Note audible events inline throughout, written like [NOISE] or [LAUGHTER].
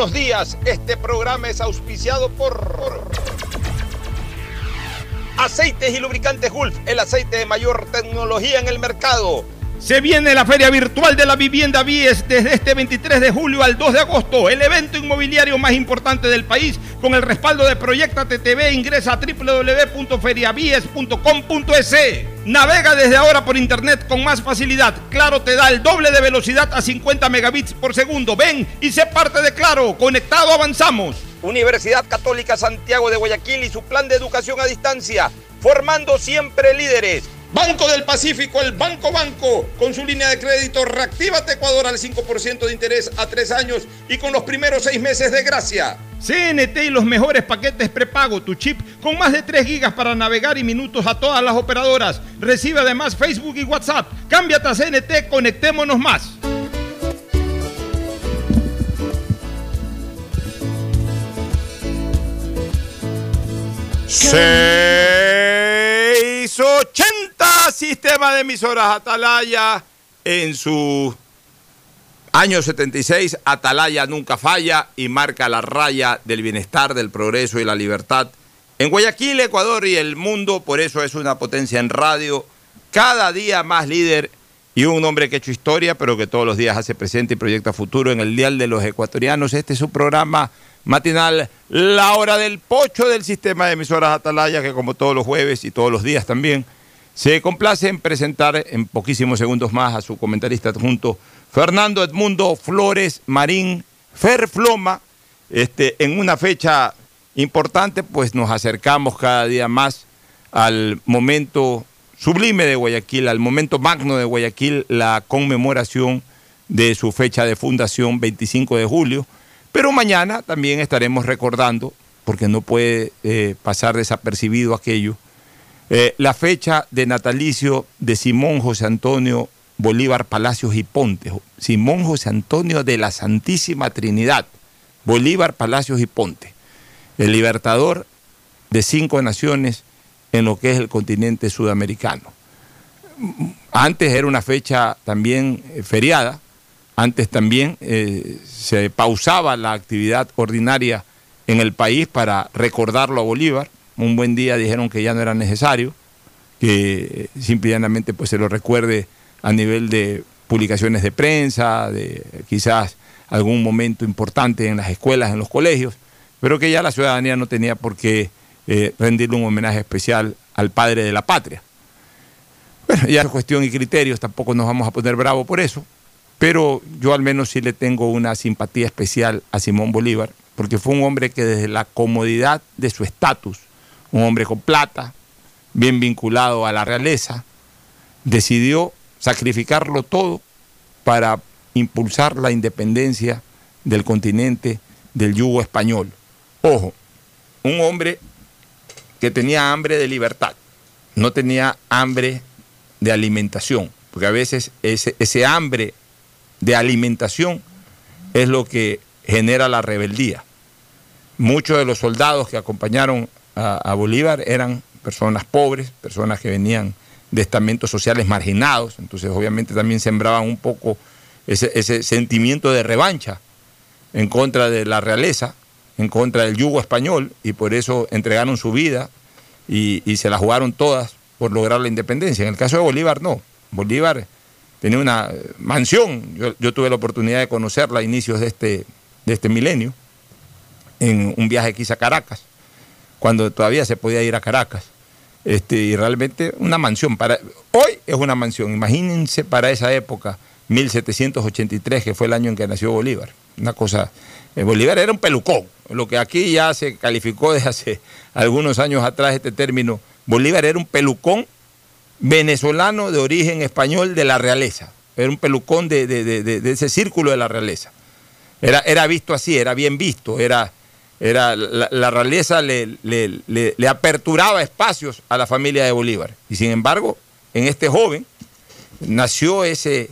Buenos días, este programa es auspiciado por Aceites y Lubricantes Gulf, el aceite de mayor tecnología en el mercado. Se viene la Feria Virtual de la Vivienda Vies desde este 23 de julio al 2 de agosto, el evento inmobiliario más importante del país con el respaldo de Proyecta TTV. Ingresa a www.feriavies.com.es. Navega desde ahora por internet con más facilidad. Claro te da el doble de velocidad a 50 megabits por segundo. Ven y sé parte de Claro. Conectado avanzamos. Universidad Católica Santiago de Guayaquil y su plan de educación a distancia, formando siempre líderes. Banco del Pacífico, el Banco Banco, con su línea de crédito Reactívate Ecuador al 5% de interés a tres años y con los primeros seis meses de gracia. CNT y los mejores paquetes prepago, tu chip con más de 3 gigas para navegar y minutos a todas las operadoras. Recibe además Facebook y WhatsApp. Cámbiate a CNT, conectémonos más. 680 Sistema de Emisoras Atalaya en su año 76. Atalaya nunca falla y marca la raya del bienestar, del progreso y la libertad. En Guayaquil, Ecuador y el mundo, por eso es una potencia en radio, cada día más líder y un hombre que ha hecho historia, pero que todos los días hace presente y proyecta futuro en el Dial de los Ecuatorianos. Este es su programa matinal La Hora del Pocho del sistema de emisoras Atalaya, que como todos los jueves y todos los días también, se complace en presentar en poquísimos segundos más a su comentarista adjunto, Fernando Edmundo Flores Marín Ferfloma, este, en una fecha importante, pues nos acercamos cada día más al momento sublime de Guayaquil, al momento magno de Guayaquil, la conmemoración de su fecha de fundación, 25 de julio, pero mañana también estaremos recordando, porque no puede eh, pasar desapercibido aquello, eh, la fecha de natalicio de Simón José Antonio Bolívar Palacios y Ponte. Simón José Antonio de la Santísima Trinidad, Bolívar Palacios y Ponte, el libertador de cinco naciones en lo que es el continente sudamericano. Antes era una fecha también eh, feriada, antes también eh, se pausaba la actividad ordinaria en el país para recordarlo a Bolívar. Un buen día dijeron que ya no era necesario, que simplemente pues, se lo recuerde a nivel de publicaciones de prensa, de quizás algún momento importante en las escuelas, en los colegios, pero que ya la ciudadanía no tenía por qué eh, rendirle un homenaje especial al padre de la patria. Bueno, ya es cuestión y criterios, tampoco nos vamos a poner bravos por eso, pero yo al menos sí le tengo una simpatía especial a Simón Bolívar, porque fue un hombre que desde la comodidad de su estatus, un hombre con plata, bien vinculado a la realeza, decidió sacrificarlo todo para impulsar la independencia del continente del yugo español. Ojo, un hombre que tenía hambre de libertad, no tenía hambre de alimentación, porque a veces ese, ese hambre de alimentación es lo que genera la rebeldía. Muchos de los soldados que acompañaron a, Bolívar eran personas pobres, personas que venían de estamentos sociales marginados, entonces obviamente también sembraban un poco ese, sentimiento de revancha en contra de la realeza, en contra del yugo español, y por eso entregaron su vida y, se la jugaron todas por lograr la independencia. En el caso de Bolívar no, Bolívar tenía una mansión. Yo, tuve la oportunidad de conocerla a inicios de este, de este milenio, en un viaje que a Caracas, cuando todavía se podía ir a Caracas. Este, y realmente una mansión. Para, hoy es una mansión. Imagínense para esa época, 1783, que fue el año en que nació Bolívar. Una cosa. Eh, Bolívar era un pelucón. Lo que aquí ya se calificó desde hace algunos años atrás este término. Bolívar era un pelucón venezolano de origen español de la realeza. Era un pelucón de, de ese círculo de la realeza. Era, era, visto así, era bien visto, era, era, la, realeza le, le, aperturaba espacios a la familia de Bolívar. Y sin embargo, en este joven nació ese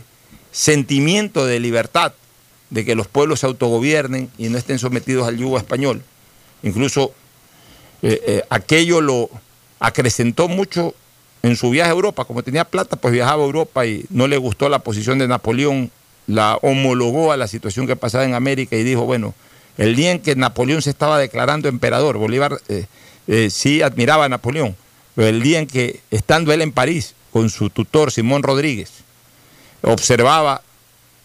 sentimiento de libertad, de que los pueblos se autogobiernen y no estén sometidos al yugo español. Incluso eh, eh, aquello lo acrecentó mucho en su viaje a Europa. Como tenía plata, pues viajaba a Europa y no le gustó la posición de Napoleón, la homologó a la situación que pasaba en América y dijo, bueno, el día en que Napoleón se estaba declarando emperador, Bolívar eh, eh, sí admiraba a Napoleón, pero el día en que, estando él en París con su tutor Simón Rodríguez, observaba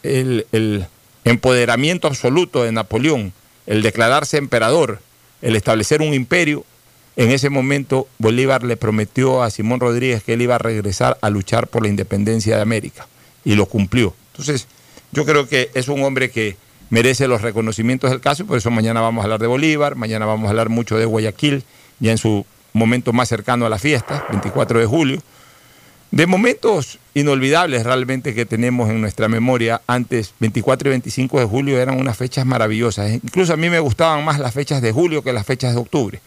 el, el empoderamiento absoluto de Napoleón, el declararse emperador, el establecer un imperio, en ese momento Bolívar le prometió a Simón Rodríguez que él iba a regresar a luchar por la independencia de América y lo cumplió. Entonces, yo creo que es un hombre que merece los reconocimientos del caso, por eso mañana vamos a hablar de Bolívar, mañana vamos a hablar mucho de Guayaquil, ya en su momento más cercano a la fiesta, 24 de julio, de momentos inolvidables realmente que tenemos en nuestra memoria. Antes, 24 y 25 de julio eran unas fechas maravillosas. Incluso a mí me gustaban más las fechas de julio que las fechas de octubre,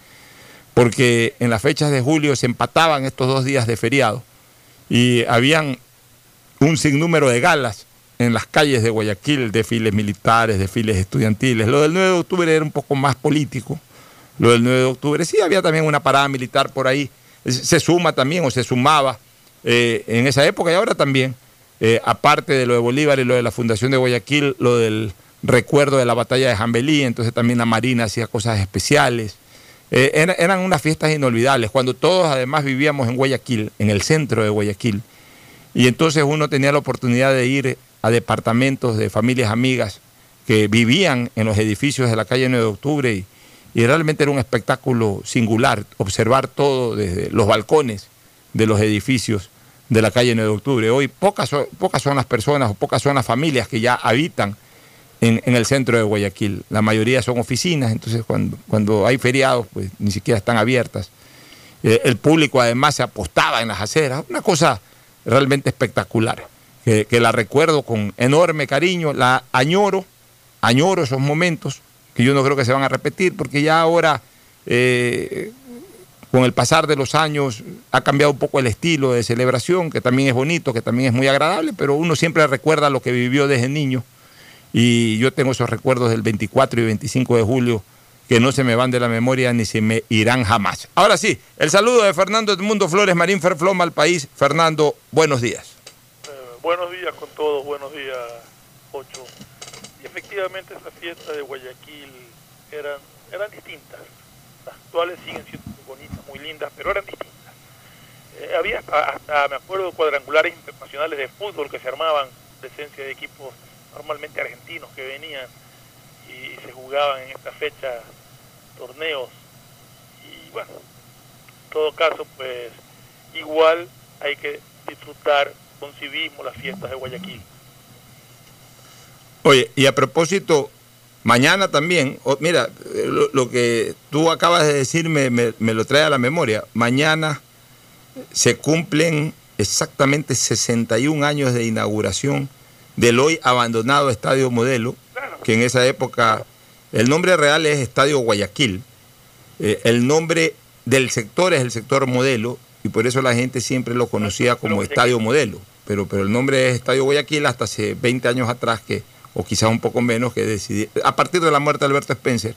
porque en las fechas de julio se empataban estos dos días de feriado y habían un sinnúmero de galas en las calles de Guayaquil, desfiles militares, desfiles estudiantiles. Lo del 9 de octubre era un poco más político. Lo del 9 de octubre sí había también una parada militar por ahí. Se suma también o se sumaba eh, en esa época y ahora también, eh, aparte de lo de Bolívar y lo de la Fundación de Guayaquil, lo del recuerdo de la batalla de Jambelí, entonces también la Marina hacía cosas especiales. Eh, eran unas fiestas inolvidables, cuando todos además vivíamos en Guayaquil, en el centro de Guayaquil, y entonces uno tenía la oportunidad de ir a departamentos de familias amigas que vivían en los edificios de la calle 9 de octubre y, realmente era un espectáculo singular observar todo desde los balcones de los edificios de la calle 9 de octubre. Hoy pocas, pocas son las personas o pocas son las familias que ya habitan en, el centro de Guayaquil. La mayoría son oficinas, entonces cuando, cuando hay feriados pues ni siquiera están abiertas. Eh, el público además se apostaba en las aceras, una cosa realmente espectacular que, la recuerdo con enorme cariño, la añoro, añoro esos momentos que yo no creo que se van a repetir, porque ya ahora, eh, con el pasar de los años, ha cambiado un poco el estilo de celebración, que también es bonito, que también es muy agradable, pero uno siempre recuerda lo que vivió desde niño. Y yo tengo esos recuerdos del 24 y 25 de julio que no se me van de la memoria ni se me irán jamás. Ahora sí, el saludo de Fernando Edmundo Flores Marín Ferfloma al país. Fernando, buenos días. Buenos días con todos, buenos días, Ocho. Y efectivamente esas fiestas de Guayaquil eran, eran distintas. Las actuales siguen siendo muy bonitas, muy lindas, pero eran distintas. Eh, había hasta, me acuerdo, cuadrangulares internacionales de fútbol que se armaban de esencia de equipos normalmente argentinos que venían y, se jugaban en esta fecha torneos. Y bueno, en todo caso, pues igual hay que disfrutar con civismo las fiestas de Guayaquil. Oye, y a propósito, mañana también, mira, lo, que tú acabas de decir me, me, lo trae a la memoria. Mañana se cumplen exactamente 61 años de inauguración del hoy abandonado Estadio Modelo, que en esa época el nombre real es Estadio Guayaquil. Eh, el nombre del sector es el sector Modelo y por eso la gente siempre lo conocía como Estadio Modelo, pero, pero el nombre es Estadio Guayaquil hasta hace 20 años atrás, que, o quizás un poco menos, que decidí, a partir de la muerte de Alberto Spencer,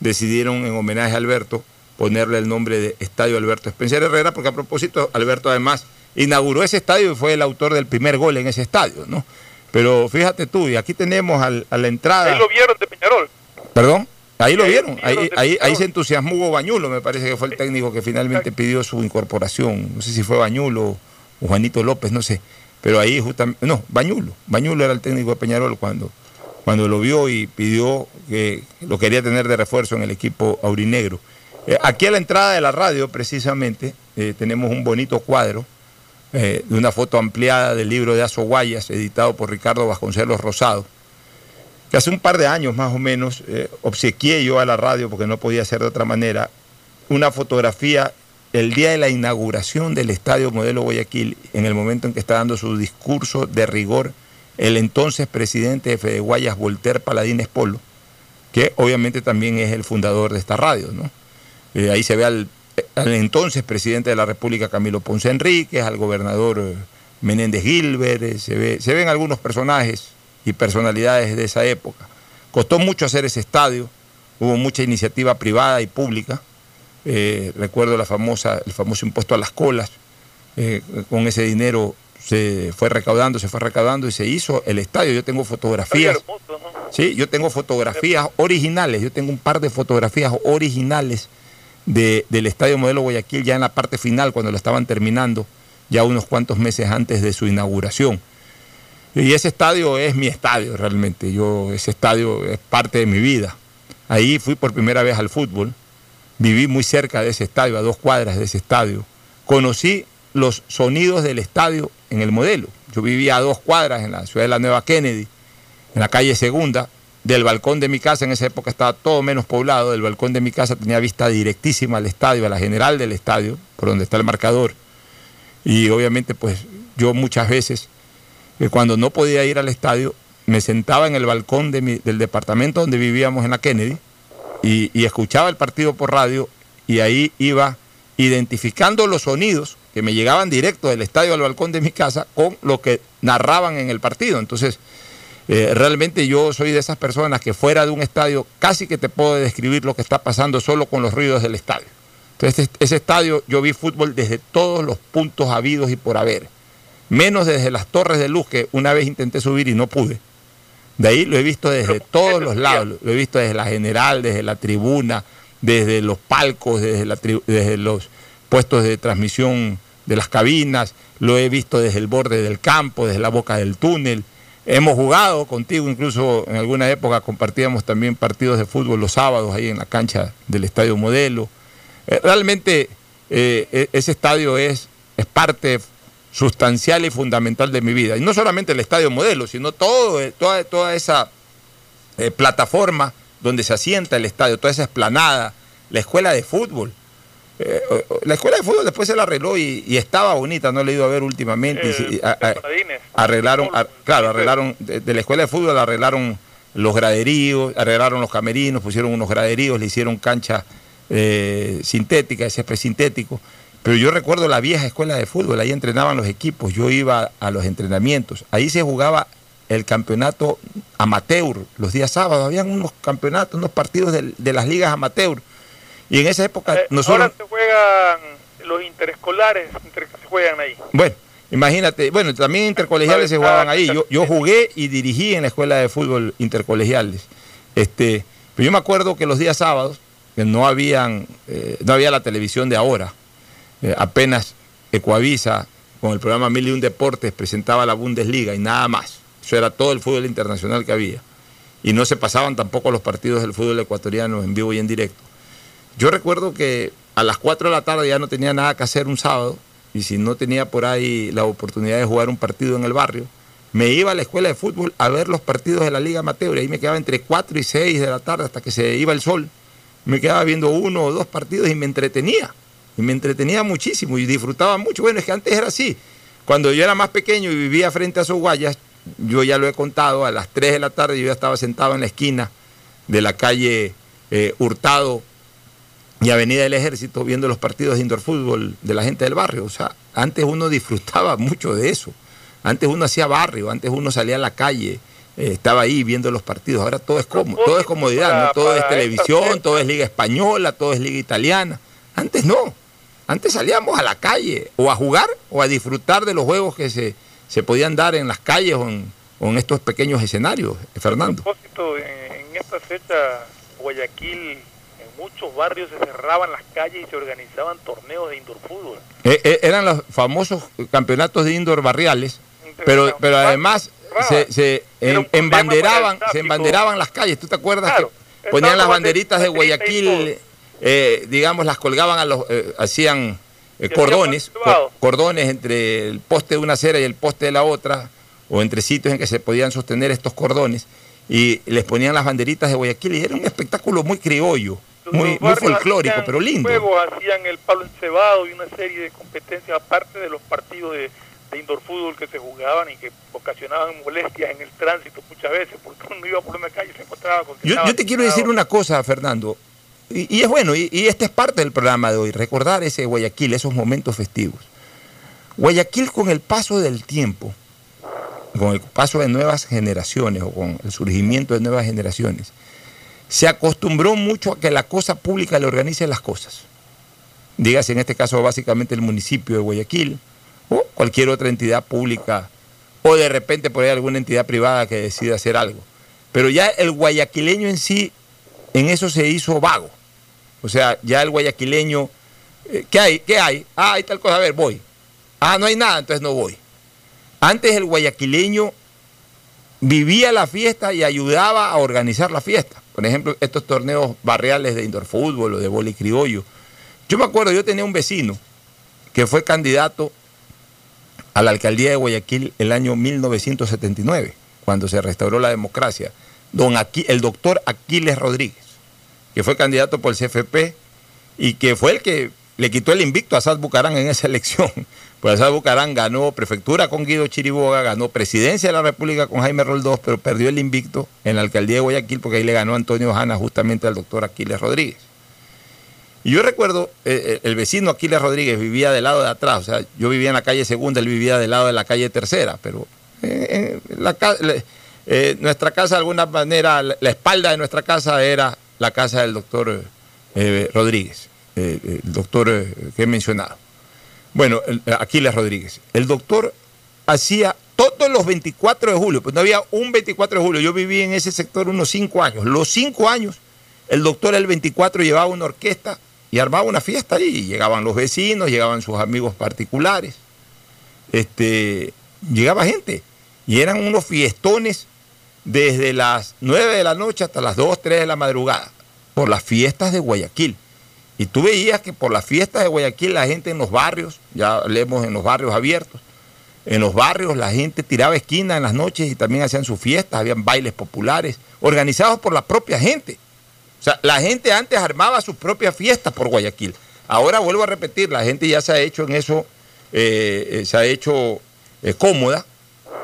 decidieron en homenaje a Alberto ponerle el nombre de Estadio Alberto Spencer Herrera, porque a propósito, Alberto además inauguró ese estadio y fue el autor del primer gol en ese estadio, ¿no? Pero fíjate tú, y aquí tenemos a la entrada... Ahí lo vieron de Peñarol. ¿Perdón? Ahí lo vieron, ahí, ahí, ahí, se entusiasmó Hugo Bañulo, me parece que fue el técnico que finalmente pidió su incorporación. No sé si fue Bañulo o Juanito López, no sé. pero ahí justamente, no, Bañulo, Bañulo era el técnico de Peñarol cuando, cuando lo vio y pidió que lo quería tener de refuerzo en el equipo aurinegro. Eh, aquí a la entrada de la radio, precisamente, eh, tenemos un bonito cuadro de una foto ampliada del libro de Azo Guayas, editado por Ricardo Vasconcelos Rosado, que hace un par de años más o menos obsequié yo a la radio, porque no podía ser de otra manera, una fotografía el día de la inauguración del Estadio Modelo Guayaquil, en el momento en que está dando su discurso de rigor el entonces presidente de Fede Guayas, Volter Paladines Polo, que obviamente también es el fundador de esta radio. ¿no? Eh, ahí se ve al, entonces presidente de la República, Camilo Ponce Enríquez, al gobernador eh, Menéndez Gilbert, eh, se, ve, se ven algunos personajes y personalidades de esa época. Costó mucho hacer ese estadio, hubo mucha iniciativa privada y pública. Eh, recuerdo la famosa, el famoso impuesto a las colas. Eh, con ese dinero se fue recaudando, se fue recaudando y se hizo el estadio. Yo tengo fotografías. Sí, yo tengo fotografías originales. Yo tengo un par de fotografías originales del estadio Modelo Guayaquil ya en la parte final, cuando lo estaban terminando, ya unos cuantos meses antes de su inauguración. Y ese estadio es mi estadio realmente. Yo, ese estadio es parte de mi vida. Ahí fui por primera vez al fútbol Viví muy cerca de ese estadio, a dos cuadras de ese estadio. Conocí los sonidos del estadio en el modelo. Yo vivía a dos cuadras en la ciudad de la Nueva Kennedy, en la calle Segunda. Del balcón de mi casa, en esa época estaba todo menos poblado, del balcón de mi casa tenía vista directísima al estadio, a la general del estadio, por donde está el marcador. Y obviamente, pues yo muchas veces, eh, cuando no podía ir al estadio, me sentaba en el balcón del departamento donde vivíamos en la Kennedy y, escuchaba el partido por radio y ahí iba identificando los sonidos que me llegaban directo del estadio al balcón de mi casa con lo que narraban en el partido. Entonces, eh, realmente yo soy de esas personas que fuera de un estadio casi que te puedo describir lo que está pasando solo con los ruidos del estadio. Entonces, ese estadio yo vi fútbol desde todos los puntos habidos y por haber. Menos desde las torres de luz que una vez intenté subir y no pude. De ahí lo he visto desde todos los lados, lo he visto desde la general, desde la tribuna, desde los palcos, desde, desde los puestos de transmisión de las cabinas, lo he visto desde el borde del campo, desde la boca del túnel. Hemos jugado contigo, incluso en alguna época compartíamos también partidos de fútbol los sábados ahí en la cancha del Estadio Modelo. Eh, realmente eh, e-, ese estadio es, es parte sustancial y fundamental de mi vida. Y no solamente el estadio modelo, sino todo, eh, toda, toda esa eh, plataforma donde se asienta el estadio, toda esa esplanada, la escuela de fútbol. Eh, la escuela de fútbol después se la arregló y, estaba bonita, no le he ido a ver últimamente. arreglaron, claro, arreglaron, de, la escuela de fútbol arreglaron los graderíos, arreglaron los camerinos, pusieron unos graderíos, le hicieron cancha sintética, ese césped sintético. Pero yo recuerdo la vieja escuela de fútbol, ahí entrenaban los equipos, yo iba a los entrenamientos, ahí se jugaba el campeonato amateur los días sábados, habían unos campeonatos, unos partidos de, las ligas amateur. Y en esa época eh, nosotros... Ahora se juegan los interescolares, se juegan ahí. Bueno, imagínate, bueno, también intercolegiales se jugaban ahí. Yo, yo jugué y dirigí en la escuela de fútbol intercolegiales. Este, pero yo me acuerdo que los días sábados, que no habían, eh, no había la televisión de ahora, eh, apenas Ecuavisa con el programa Mil y un Deportes presentaba la Bundesliga y nada más. Eso era todo el fútbol internacional que había. Y no se pasaban tampoco los partidos del fútbol ecuatoriano en vivo y en directo. Yo recuerdo que a las 4 de la tarde ya no tenía nada que hacer un sábado y si no tenía por ahí la oportunidad de jugar un partido en el barrio, me iba a la escuela de fútbol a ver los partidos de la Liga Amateur. Ahí me quedaba entre 4 y 6 de la tarde hasta que se iba el sol. Me quedaba viendo uno o dos partidos y me entretenía. Y me entretenía muchísimo y disfrutaba mucho. Bueno, es que antes era así. Cuando yo era más pequeño y vivía frente a Soguayas, yo ya lo he contado, a las 3 de la tarde yo ya estaba sentado en la esquina de la calle eh, Hurtado y Avenida del Ejército viendo los partidos de indoor fútbol de la gente del barrio. O sea, antes uno disfrutaba mucho de eso. Antes uno hacía barrio, antes uno salía a la calle, eh, estaba ahí viendo los partidos. Ahora todo es cómodo, todo es comodidad, todo es televisión, todo es liga española, todo es liga italiana. Antes no. Antes salíamos a la calle o a jugar o a disfrutar de los juegos que se, se podían dar en las calles o en, estos pequeños escenarios, Fernando. A propósito, en, esta fecha, Guayaquil, en muchos barrios se cerraban las calles y se organizaban torneos de indoor fútbol. Eh, eh, eran los famosos campeonatos de indoor barriales. Pero, pero además se, se embanderaban, se embanderaban las calles. ¿Tú te acuerdas que ponían las banderitas de Guayaquil, eh, digamos, las colgaban a los, eh, hacían eh, cordones, cordones entre el poste de una acera y el poste de la otra, o entre sitios en que se podían sostener estos cordones, y les ponían las banderitas de Guayaquil, y era un espectáculo muy criollo, muy, muy folclórico, pero lindo. Luego hacían el palo encebado y una serie de competencias, aparte de los partidos de, indoor fútbol que se jugaban y que ocasionaban molestias en el tránsito muchas veces, porque uno iba por una calle y se encontraba con... Yo, yo te quiero decir una cosa, Fernando. Y, es bueno, y, y, este es parte del programa de hoy, recordar ese Guayaquil, esos momentos festivos. Guayaquil con el paso del tiempo, con el paso de nuevas generaciones o con el surgimiento de nuevas generaciones, se acostumbró mucho a que la cosa pública le organice las cosas. Dígase en este caso básicamente el municipio de Guayaquil o cualquier otra entidad pública o de repente por ahí alguna entidad privada que decida hacer algo. Pero ya el guayaquileño en sí en eso se hizo vago. O sea, ya el guayaquileño, eh, ¿qué hay? ¿Qué hay? Ah, hay tal cosa, a ver, voy. Ah, no hay nada, entonces no voy. Antes el guayaquileño vivía la fiesta y ayudaba a organizar la fiesta. Por ejemplo, estos torneos barriales de indoor fútbol o de boli criollo. Yo me acuerdo, yo tenía un vecino que fue candidato a la alcaldía de Guayaquil el año 1979, cuando se restauró la democracia, don el doctor Aquiles Rodríguez que fue candidato por el CFP y que fue el que le quitó el invicto a Sad Bucarán en esa [LAUGHS] elección. Pues Sad Bucarán ganó prefectura con Guido Chiriboga, ganó presidencia de la República con Jaime Roldós, pero perdió el invicto en la alcaldía de Guayaquil porque ahí le ganó Antonio Hanna justamente al doctor Aquiles Rodríguez. Y yo recuerdo, eh, eh, el vecino Aquiles Rodríguez vivía del lado de atrás, o sea, yo vivía en la calle segunda, él vivía del lado de la calle tercera, pero eh, nuestra casa de alguna manera, la espalda de nuestra casa era la casa del doctor eh, Rodríguez, eh, el doctor eh, que he mencionado. Bueno, Aquiles Rodríguez. El doctor hacía todos los 24 de julio, pues no había un 24 de julio, yo viví en ese sector unos 5 años. Los 5 años, el doctor el 24 llevaba una orquesta y armaba una fiesta allí. Llegaban los vecinos, llegaban sus amigos particulares, este, llegaba gente. Y eran unos fiestones desde las 9 de la noche hasta las 2, 3 de la madrugada, por las fiestas de Guayaquil. Y tú veías que por las fiestas de Guayaquil la gente en los barrios, ya leemos en los barrios abiertos, en los barrios la gente tiraba esquina en las noches y también hacían sus fiestas, habían bailes populares, organizados por la propia gente. O sea, la gente antes armaba sus propias fiestas por Guayaquil. Ahora vuelvo a repetir, la gente ya se ha hecho en eso, eh, eh, se ha hecho eh, cómoda,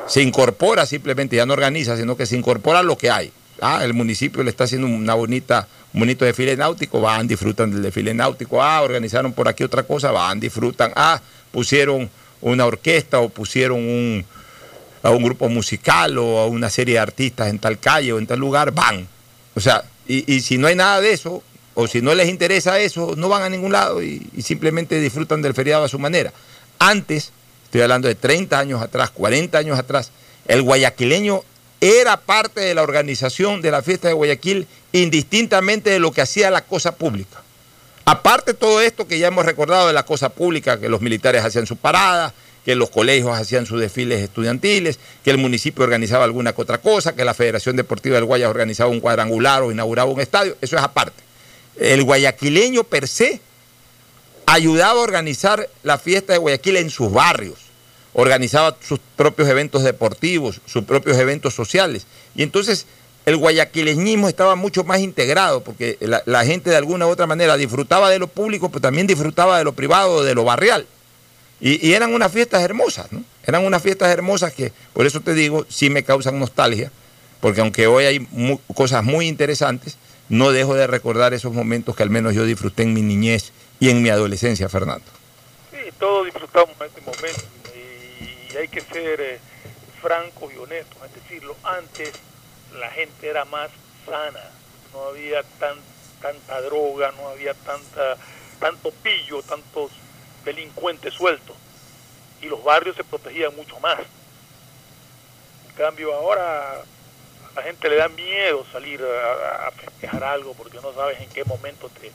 se incorpora simplemente, ya no organiza, sino que se incorpora lo que hay. Ah, el municipio le está haciendo una bonita, un bonito desfile náutico, van, disfrutan del desfile náutico. Ah, organizaron por aquí otra cosa, van, disfrutan. Ah, pusieron una orquesta o pusieron un, a un grupo musical o a una serie de artistas en tal calle o en tal lugar, van. O sea, y, si no hay nada de eso, o si no les interesa eso, no van a ningún lado y, y simplemente disfrutan del feriado a su manera. Antes, estoy hablando de 30 años atrás, 40 años atrás, el guayaquileño era parte de la organización de la fiesta de Guayaquil indistintamente de lo que hacía la cosa pública. Aparte todo esto que ya hemos recordado de la cosa pública, que los militares hacían su parada, que los colegios hacían sus desfiles estudiantiles, que el municipio organizaba alguna que otra cosa, que la Federación Deportiva del Guayas organizaba un cuadrangular o inauguraba un estadio, eso es aparte. El guayaquileño per se ayudaba a organizar la fiesta de Guayaquil en sus barrios organizaba sus propios eventos deportivos, sus propios eventos sociales. Y entonces el guayaquileñismo estaba mucho más integrado, porque la, gente de alguna u otra manera disfrutaba de lo público, pero también disfrutaba de lo privado, de lo barrial. Y, eran unas fiestas hermosas, ¿no? Eran unas fiestas hermosas que, por eso te digo, sí me causan nostalgia, porque aunque hoy hay cosas muy interesantes, no dejo de recordar esos momentos que al menos yo disfruté en mi niñez y en mi adolescencia, Fernando. Sí, todos disfrutamos en momento y hay que ser eh, francos y honestos, es decirlo, antes la gente era más sana, no había tan, tanta droga, no había tanta, tanto pillo, tantos delincuentes sueltos, y los barrios se protegían mucho más. En cambio ahora a la gente le da miedo salir a, festejar algo porque no sabes en qué momento te,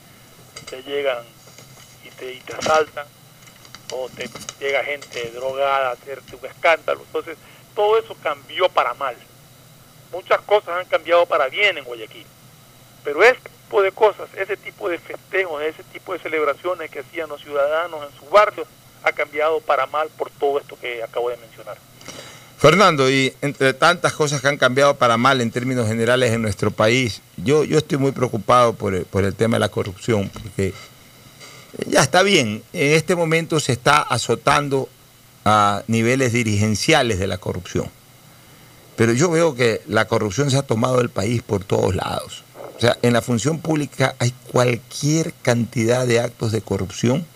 te llegan y te, y te asaltan o te llega gente drogada a hacerte un escándalo. Entonces, todo eso cambió para mal. Muchas cosas han cambiado para bien en Guayaquil. Pero este tipo de cosas, ese tipo de festejos, ese tipo de celebraciones que hacían los ciudadanos en sus barrios, ha cambiado para mal por todo esto que acabo de mencionar. Fernando, y entre tantas cosas que han cambiado para mal en términos generales en nuestro país, yo, yo estoy muy preocupado por el, por el tema de la corrupción, porque ya está bien, en este momento se está azotando a niveles dirigenciales de la corrupción, pero yo veo que la corrupción se ha tomado el país por todos lados. O sea, en la función pública hay cualquier cantidad de actos de corrupción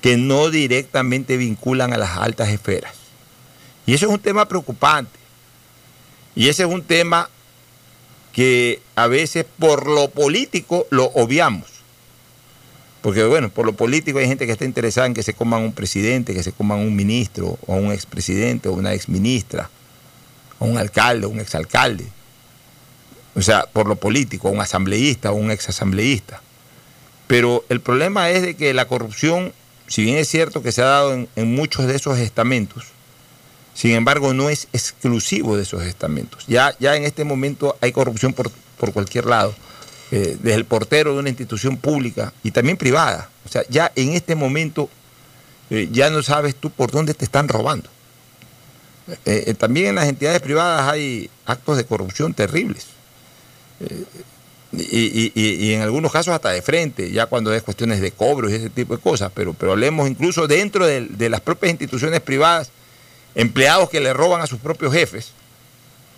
que no directamente vinculan a las altas esferas. Y eso es un tema preocupante. Y ese es un tema que a veces por lo político lo obviamos. Porque bueno, por lo político hay gente que está interesada en que se coman un presidente, que se coman un ministro, o un expresidente, o una exministra, o un alcalde, o un exalcalde. O sea, por lo político, un asambleísta o un exasambleísta. Pero el problema es de que la corrupción, si bien es cierto que se ha dado en, en muchos de esos estamentos, sin embargo, no es exclusivo de esos estamentos. Ya, ya en este momento hay corrupción por, por cualquier lado, eh, desde el portero de una institución pública y también privada. O sea, ya en este momento eh, ya no sabes tú por dónde te están robando. Eh, también en las entidades privadas hay actos de corrupción terribles. Y, en algunos casos hasta de frente, ya cuando es cuestiones de cobros y ese tipo de cosas, pero, pero hablemos incluso dentro de, de las propias instituciones privadas empleados que le roban a sus propios jefes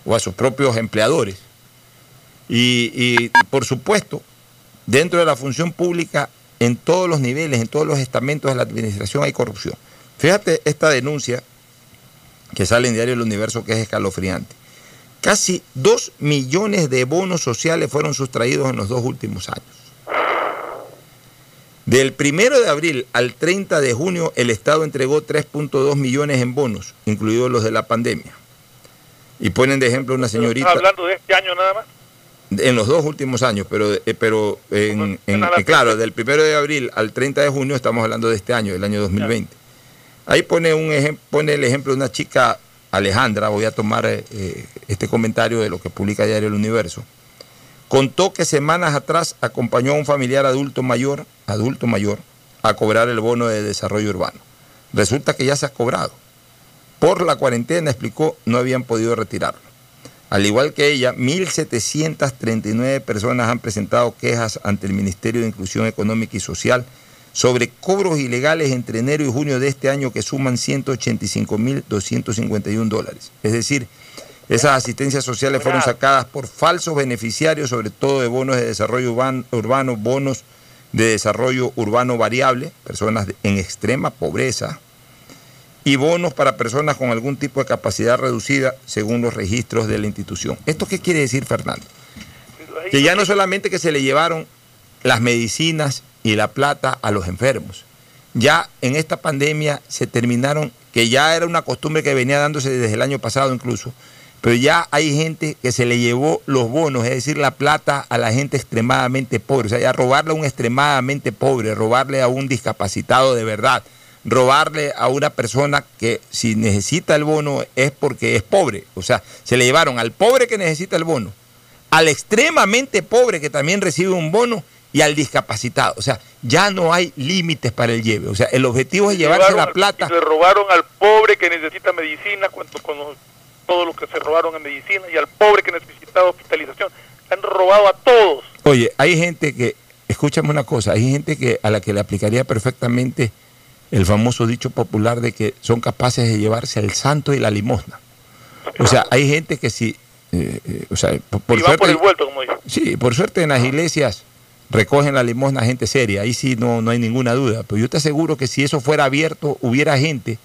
o a sus propios empleadores. Y, y, por supuesto, dentro de la función pública, en todos los niveles, en todos los estamentos de la administración hay corrupción. Fíjate esta denuncia que sale en Diario El Universo que es escalofriante. Casi dos millones de bonos sociales fueron sustraídos en los dos últimos años. Del 1 de abril al 30 de junio, el Estado entregó 3.2 millones en bonos, incluidos los de la pandemia. Y ponen de ejemplo una señorita. ¿Estás hablando de este año nada más? En los dos últimos años, pero, eh, pero en, en, en, claro, del 1 de abril al 30 de junio estamos hablando de este año, del año 2020. Ahí pone, un pone el ejemplo de una chica, Alejandra, voy a tomar eh, este comentario de lo que publica Diario El Universo Contó que semanas atrás acompañó a un familiar adulto mayor, adulto mayor, a cobrar el bono de desarrollo urbano. Resulta que ya se ha cobrado. Por la cuarentena, explicó, no habían podido retirarlo. Al igual que ella, 1.739 personas han presentado quejas ante el Ministerio de Inclusión Económica y Social sobre cobros ilegales entre enero y junio de este año que suman 185.251 dólares. Es decir, esas asistencias sociales fueron sacadas por falsos beneficiarios, sobre todo de bonos de desarrollo urbano, bonos de desarrollo urbano variable, personas en extrema pobreza, y bonos para personas con algún tipo de capacidad reducida según los registros de la institución. ¿Esto qué quiere decir, Fernando? Que ya no solamente que se le llevaron las medicinas y la plata a los enfermos, ya en esta pandemia se terminaron, que ya era una costumbre que venía dándose desde el año pasado incluso, pero ya hay gente que se le llevó los bonos, es decir, la plata a la gente extremadamente pobre. O sea, ya robarle a un extremadamente pobre, robarle a un discapacitado de verdad, robarle a una persona que si necesita el bono es porque es pobre. O sea, se le llevaron al pobre que necesita el bono, al extremadamente pobre que también recibe un bono y al discapacitado. O sea, ya no hay límites para el lleve. O sea, el objetivo es llevarse la plata. Le robaron al pobre que necesita medicina cuando, cuando todo lo que se robaron en medicina y al pobre que necesitaba hospitalización. Han robado a todos. Oye, hay gente que, escúchame una cosa, hay gente que a la que le aplicaría perfectamente el famoso dicho popular de que son capaces de llevarse el santo y la limosna. O sea, hay gente que si, eh, eh, o sea, por, por suerte, por el vuelto, como dice. Sí, por suerte en las iglesias recogen la limosna gente seria, ahí sí no, no hay ninguna duda, pero yo te aseguro que si eso fuera abierto, hubiera gente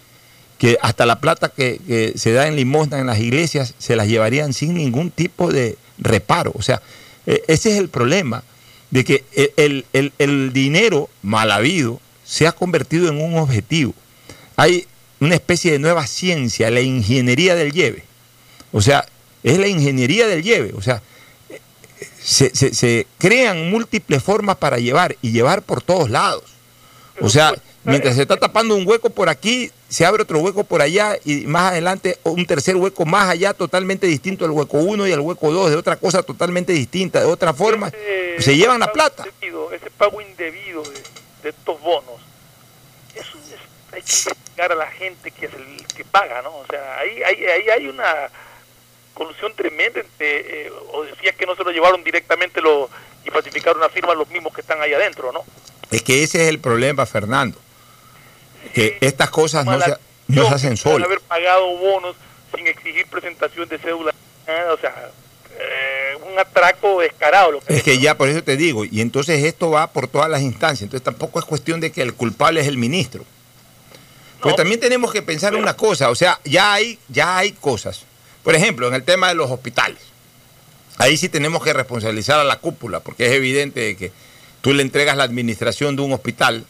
que hasta la plata que, que, se da en limosna en las iglesias se las llevarían sin ningún tipo de reparo. O sea, eh, ese es el problema, de que el, el, el, dinero mal habido se ha convertido en un objetivo. Hay una especie de nueva ciencia, la ingeniería del lleve. O sea, es la ingeniería del lleve. O sea, se, se, se crean múltiples formas para llevar y llevar por todos lados. O sea, Mientras se está tapando un hueco por aquí, se abre otro hueco por allá y más adelante un tercer hueco más allá totalmente distinto al hueco 1 y al hueco 2, de otra cosa totalmente distinta, de otra forma. Ese se llevan la plata. indebido, ese pago indebido de, de estos bonos, eso es- hay que investigar a la gente que es el que paga, ¿no? O sea, ahí, ahí, ahí hay una colusión tremenda entre, eh, o decía que no se lo llevaron directamente lo, y falsificaron una firma los mismos que están ahí adentro, ¿no? Es que ese es el problema, Fernando. Que Sí, estas cosas no se, no se hacen solas. haber pagado bonos sin exigir presentación de cédula, nada, o sea, eh, un atraco descarado. Lo que Es que ya por eso te digo, y entonces esto va por todas las instancias, entonces tampoco es cuestión de que el culpable es el ministro. Pues No. también tenemos que pensar una cosa, o sea, ya hay, ya hay cosas. Por ejemplo, en el tema de los hospitales. Ahí sí tenemos que responsabilizar a la cúpula, porque es evidente que tú le entregas la administración de un hospital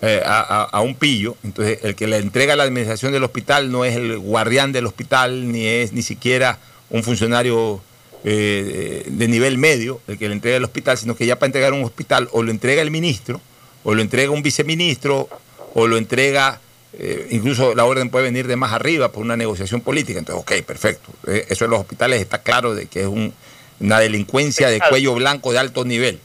eh, a, a- a un pillo, entonces el que le entrega la administración del hospital no es el guardián del hospital, ni es ni siquiera un funcionario eh, de nivel medio el que le entrega el hospital, sino que ya para entregar un hospital o lo entrega el ministro, o lo entrega un viceministro, o lo entrega, eh, incluso la orden puede venir de más arriba por una negociación política. Entonces, ok, perfecto. Eh, eso en los hospitales está claro de que es un- una delincuencia de cuello blanco de alto nivel.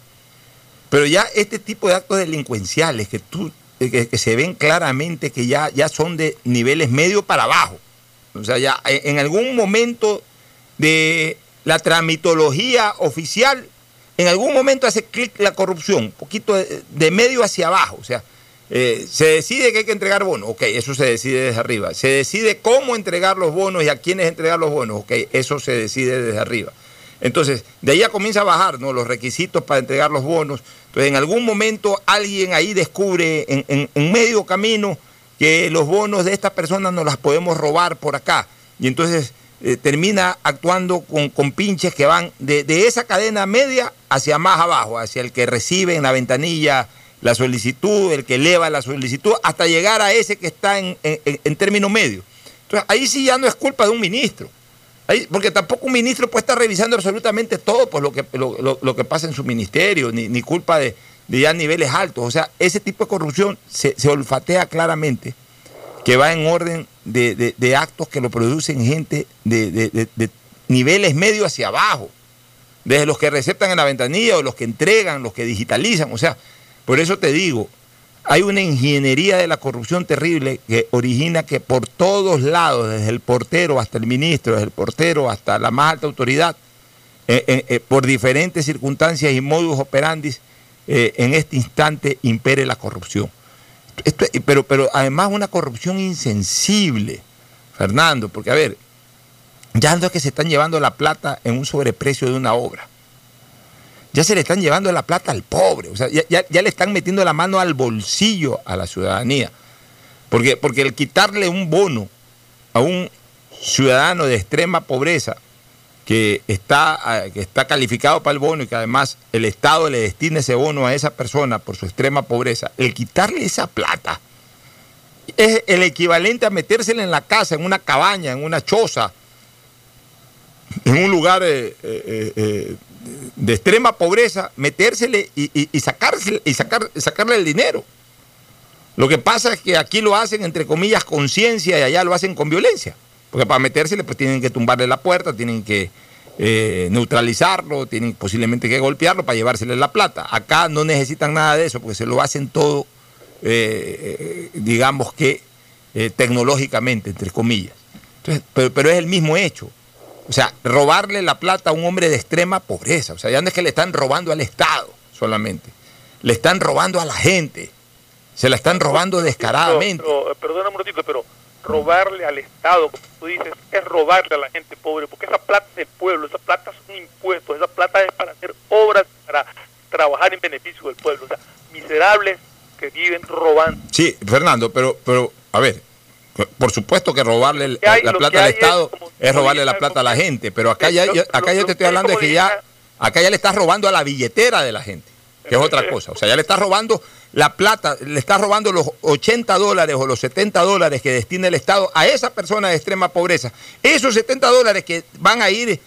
Pero ya este tipo de actos delincuenciales que tú que, que se ven claramente que ya, ya son de niveles medio para abajo. O sea, ya en algún momento de la tramitología oficial, en algún momento hace clic la corrupción, un poquito de, medio hacia abajo. O sea, eh, se decide que hay que entregar bonos, ok, eso se decide desde arriba. Se decide cómo entregar los bonos y a quiénes entregar los bonos, ok, eso se decide desde arriba. Entonces, de ahí ya comienza a bajar ¿no? los requisitos para entregar los bonos. Entonces, en algún momento alguien ahí descubre en, en- en medio camino que los bonos de estas personas nos las podemos robar por acá. Y entonces eh, termina actuando con, con pinches que van de, de esa cadena media hacia más abajo, hacia el que recibe en la ventanilla la solicitud, el que eleva la solicitud, hasta llegar a ese que está en, en- en- término medio. Entonces, ahí sí ya no es culpa de un ministro. Ahí- porque tampoco un ministro puede estar revisando absolutamente todo por lo que, lo, lo- lo que pasa en su ministerio, ni, ni culpa de, de ya niveles altos. O sea, ese tipo de corrupción se, se olfatea claramente que va en orden de, de- actos que lo producen gente de, de- niveles medio hacia abajo. Desde los que receptan en la ventanilla o los que entregan, los que digitalizan. O sea, por eso te digo, hay una ingeniería de la corrupción terrible que origina que por todos lados, desde el portero hasta el ministro, desde el portero hasta la más alta autoridad, eh, eh, eh, por diferentes circunstancias y modus operandis, en este instante impere la corrupción. Esto- pero, pero además una corrupción insensible, Fernando, porque a ver, ya no es que se están llevando la plata en un sobreprecio de una obra. Ya se le están llevando la plata al pobre, o sea, ya, ya- ya le están metiendo la mano al bolsillo a la ciudadanía. Porque, porque el quitarle un bono a un ciudadano de extrema pobreza que está, ah, que está calificado para el bono y que además el Estado le destina ese bono a esa persona por su extrema pobreza, el quitarle esa plata es el equivalente a metérsela en la casa, en una cabaña, en una choza, en un lugar eh, eh, eh, de extrema pobreza, metérsele y, y- y sacársele- y sacar, sacarle el dinero. Lo que pasa es que aquí lo hacen, entre comillas, con ciencia y allá lo hacen con violencia. Porque para metérsele, pues tienen que tumbarle la puerta, tienen que eh, neutralizarlo, tienen posiblemente que golpearlo para llevársele la plata. Acá no necesitan nada de eso, porque se lo hacen todo, eh, eh, digamos que eh, tecnológicamente, entre comillas. Entonces, pero, pero es el mismo hecho. O sea, robarle la plata a un hombre de extrema pobreza. O sea, ya no es que le están robando al Estado solamente. Le están robando a la gente. Se la están robando descaradamente. Pero, pero, perdóname un ratito, pero robarle al Estado, como tú dices, es robarle a la gente pobre, porque esa plata es del pueblo, esa plata son impuestos, esa plata es para hacer obras, para trabajar en beneficio del pueblo. O sea, miserables que viven robando. Sí, Fernando, pero, pero a ver, por supuesto que robarle el- que hay- la plata al es Estado como- es robarle la plata a la gente, pero acá ya, acá ya te estoy hablando de que ya, acá ya le estás robando a la billetera de la gente, que es otra cosa. O sea, ya le estás robando la plata, le estás robando los 80 dólares o los 70 dólares que destina el Estado a esa persona de extrema pobreza. Esos 70 dólares que van a ir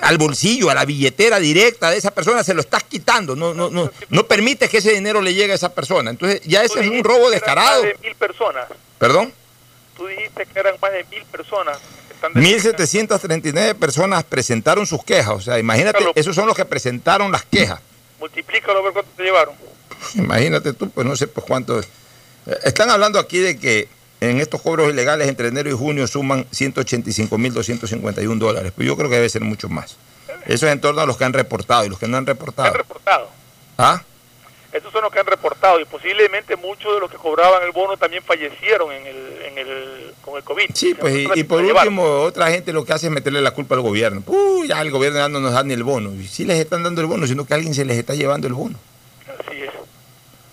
al bolsillo, a la billetera directa de esa persona, se lo estás quitando. No, no, no, no permites que ese dinero le llegue a esa persona. Entonces, ya ese es un robo descarado. Más de mil personas. ¿Perdón? Tú dijiste que eran más de mil personas. 1.739 personas presentaron sus quejas. O sea, imagínate, esos son los que presentaron las quejas. Multiplícalo a ver cuánto te llevaron. Imagínate tú, pues no sé pues cuánto. Están hablando aquí de que en estos cobros ilegales entre enero y junio suman 185.251 dólares. Pues yo creo que debe ser mucho más. Eso es en torno a los que han reportado y los que no han reportado. Han reportado. ¿Ah? Estos son los que han reportado y posiblemente muchos de los que cobraban el bono también fallecieron en el, en el, con el COVID. Sí, pues y, por último, otra gente lo que hace es meterle la culpa al gobierno. Uy, ya el gobierno ya no nos da ni el bono. Y sí les están dando el bono, sino que alguien se les está llevando el bono. Así es.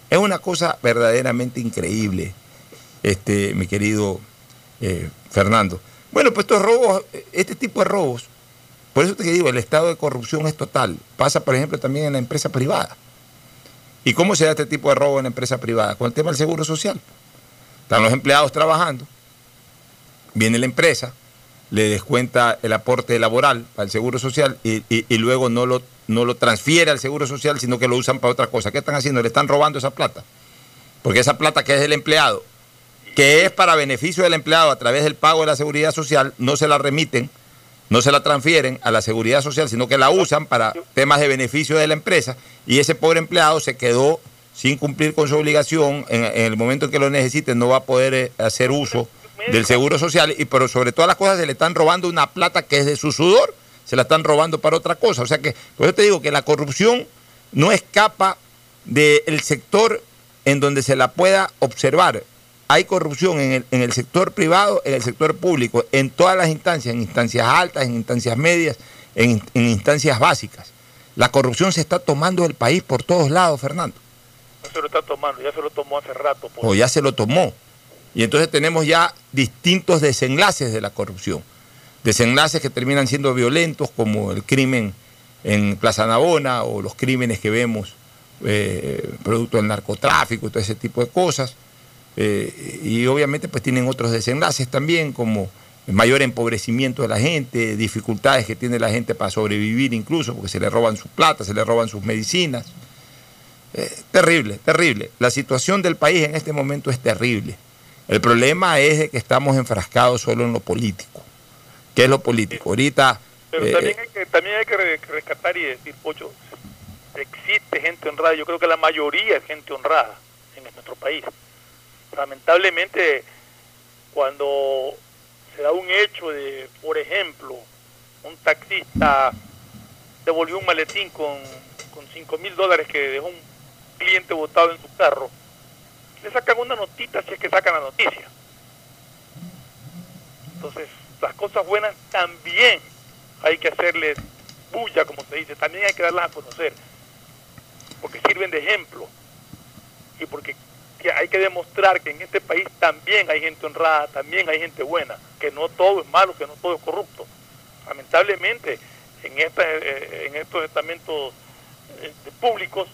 Es una cosa verdaderamente increíble este, mi querido eh, Fernando. Bueno, pues estos robos, este tipo de robos, por eso te digo, el estado de corrupción es total. Pasa, por ejemplo, también en la empresa privada. ¿Y cómo se da este tipo de robo en la empresa privada? Con el tema del seguro social. Están los empleados trabajando, viene la empresa, le descuenta el aporte laboral el seguro social y, y luego no lo, no lo transfiere al seguro social, sino que lo usan para otra cosa. ¿Qué están haciendo? Le están robando esa plata. Porque esa plata que es del empleado que es para beneficio del empleado a través del pago de la seguridad social, no se la remiten, no se la transfieren a la seguridad social, sino que la usan para temas de beneficio de la empresa y ese pobre empleado se quedó sin cumplir con su obligación, en, el momento en que lo necesite no va a poder eh, hacer uso del seguro social, y pero sobre todas las cosas se le están robando una plata que es de su sudor, se la están robando para otra cosa. O sea que, por eso te digo que la corrupción no escapa del sector en donde se la pueda observar hay corrupción en el, sector privado, en el sector público, en todas las instancias, en instancias altas, en instancias medias, en, instancias básicas. La corrupción se está tomando el país por todos lados, Fernando. No se lo está tomando, ya se lo tomó hace rato. Pues. O ya se lo tomó. Y entonces tenemos ya distintos desenlaces de la corrupción. Desenlaces que terminan siendo violentos, como el crimen en Plaza Navona o los crímenes que vemos eh, producto del narcotráfico y todo ese tipo de cosas eh, y obviamente pues tienen otros desenlaces también, como el mayor empobrecimiento de la gente, dificultades que tiene la gente para sobrevivir incluso, porque se le roban su plata, se le roban sus medicinas. Eh, terrible, terrible. La situación del país en este momento es terrible. El problema es de que estamos enfrascados solo en lo político. ¿Qué es lo político? Ahorita... Pero también, hay que, también hay que rescatar y decir, Pocho, existe gente honrada. Yo creo que la mayoría es gente honrada en nuestro país lamentablemente cuando se da un hecho de, por ejemplo, un taxista devolvió un maletín con, con 5 mil dólares que dejó un cliente botado en su carro, le sacan una notita si es que sacan la noticia. Entonces, las cosas buenas también hay que hacerles bulla, como se dice, también hay que darlas a conocer, porque sirven de ejemplo y porque hay que demostrar que en este país también hay gente honrada, también hay gente buena, que no todo es malo, que no todo es corrupto. Lamentablemente, en, esta, eh, en estos estamentos eh, públicos,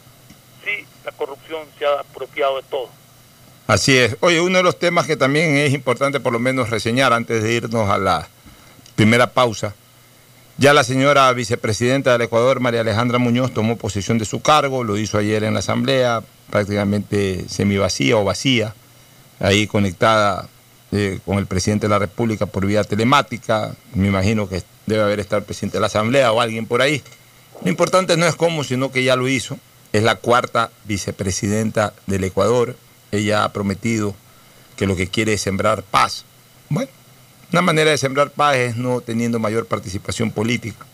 sí, la corrupción se ha apropiado de todo. Así es. Oye, uno de los temas que también es importante por lo menos reseñar antes de irnos a la primera pausa. Ya la señora vicepresidenta del Ecuador, María Alejandra Muñoz, tomó posesión de su cargo, lo hizo ayer en la Asamblea, prácticamente semivacía o vacía, ahí conectada eh, con el presidente de la República por vía telemática. Me imagino que debe haber estado el presidente de la Asamblea o alguien por ahí. Lo importante no es cómo, sino que ya lo hizo. Es la cuarta vicepresidenta del Ecuador. Ella ha prometido que lo que quiere es sembrar paz. Bueno, una manera de sembrar paz es no teniendo mayor participación política.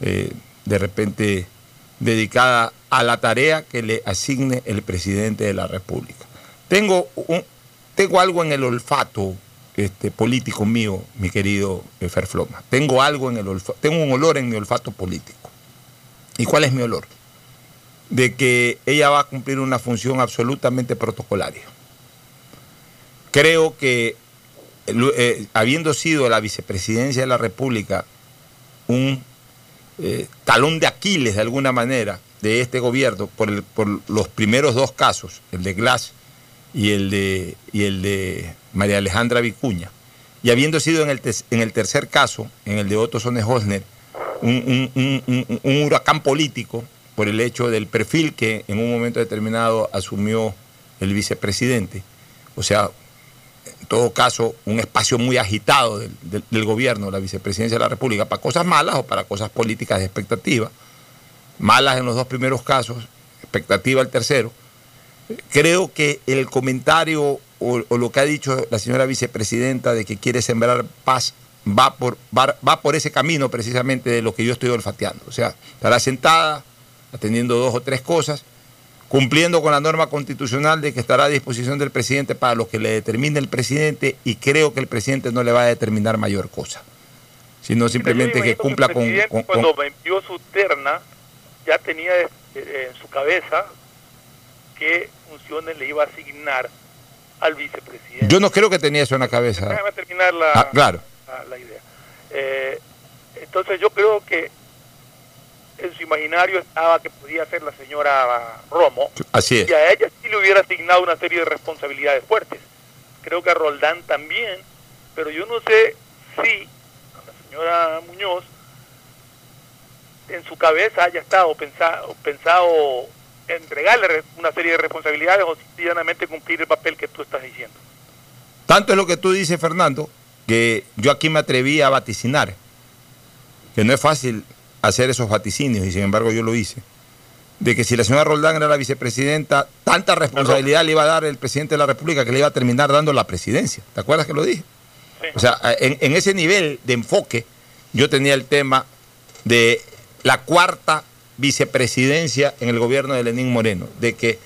Eh, de repente dedicada a la tarea que le asigne el presidente de la República. Tengo, tengo algo en el olfato este, político mío, mi querido eh, Ferfloma. Tengo algo en el olfato, tengo un olor en mi olfato político. ¿Y cuál es mi olor? De que ella va a cumplir una función absolutamente protocolaria. Creo que, eh, habiendo sido la vicepresidencia de la República un eh, talón de Aquiles de alguna manera de este gobierno por, el, por los primeros dos casos, el de Glass y el de, y el de María Alejandra Vicuña, y habiendo sido en el, en el tercer caso, en el de Otto Sones Hosner, un, huracán político por el hecho del perfil que en un momento determinado asumió el vicepresidente. O sea, en todo caso, un espacio muy agitado del, del- gobierno, la vicepresidencia de la República, para cosas malas o para cosas políticas de expectativa. Malas en los dos primeros casos, expectativa el tercero. Creo que el comentario o, o lo que ha dicho la señora vicepresidenta de que quiere sembrar paz va por, va, va por ese camino precisamente de lo que yo estoy olfateando. O sea, estará sentada atendiendo dos o tres cosas, cumpliendo con la norma constitucional de que estará a disposición del presidente para lo que le determine el presidente y creo que el presidente no le va a determinar mayor cosa, sino simplemente que cumpla el con... Cuando envió su terna, ya tenía eh, en su cabeza qué funciones le iba a asignar al vicepresidente. Yo no creo que tenía eso en la cabeza. Déjame terminar la, Ah, claro. la, la idea. Eh, entonces yo creo que en su imaginario estaba que podía ser la señora Romo Así es. y a ella sí le hubiera asignado una serie de responsabilidades fuertes. Creo que a Roldán también, pero yo no sé si a la señora Muñoz en su cabeza haya estado pensado, pensado entregarle re- una serie de responsabilidades o sencillamente cumplir el papel que tú estás diciendo. Tanto es lo que tú dices, Fernando, que yo aquí me atreví a vaticinar, que no es fácil hacer esos vaticinios y sin embargo yo lo hice, de que si la señora Roldán era la vicepresidenta, tanta responsabilidad le iba a dar el presidente de la República que le iba a terminar dando la presidencia. ¿Te acuerdas que lo dije? Sí. O sea, en, en ese nivel de enfoque yo tenía el tema de la cuarta vicepresidencia en el gobierno de Lenín Moreno, de que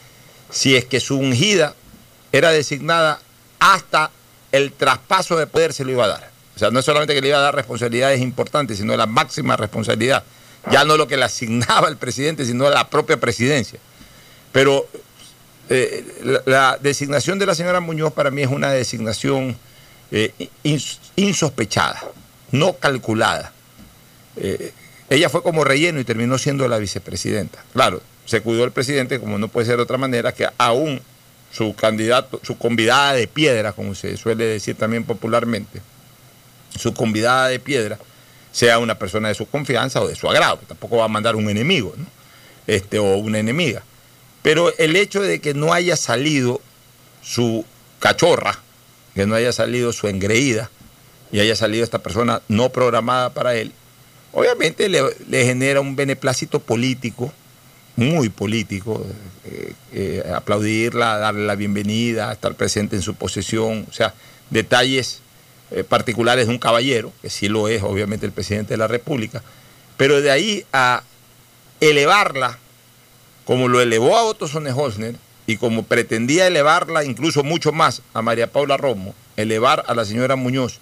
si es que su ungida era designada hasta el traspaso de poder se lo iba a dar. O sea, no es solamente que le iba a dar responsabilidades importantes, sino la máxima responsabilidad. Ya no lo que le asignaba el presidente, sino la propia presidencia. Pero eh, la, designación de la señora Muñoz para mí es una designación eh, ins- insospechada, no calculada. Eh, ella fue como relleno y terminó siendo la vicepresidenta. Claro, se cuidó el presidente, como no puede ser de otra manera, que aún su candidato, su convidada de piedra, como se suele decir también popularmente, su convidada de piedra, sea una persona de su confianza o de su agrado. Tampoco va a mandar un enemigo. Este, o una enemiga. Pero el hecho de que no haya salido su cachorra, que no haya salido su engreída y haya salido esta persona no programada para él, obviamente le, le genera un beneplácito político, muy político, eh, eh, aplaudirla, darle la bienvenida, estar presente en su posesión, o sea, detalles eh, particulares de un caballero, que sí lo es obviamente el presidente de la República, pero de ahí a elevarla como lo elevó a Otto Sonnenholzner y como pretendía elevarla incluso mucho más a María Paula Romo, elevar a la señora Muñoz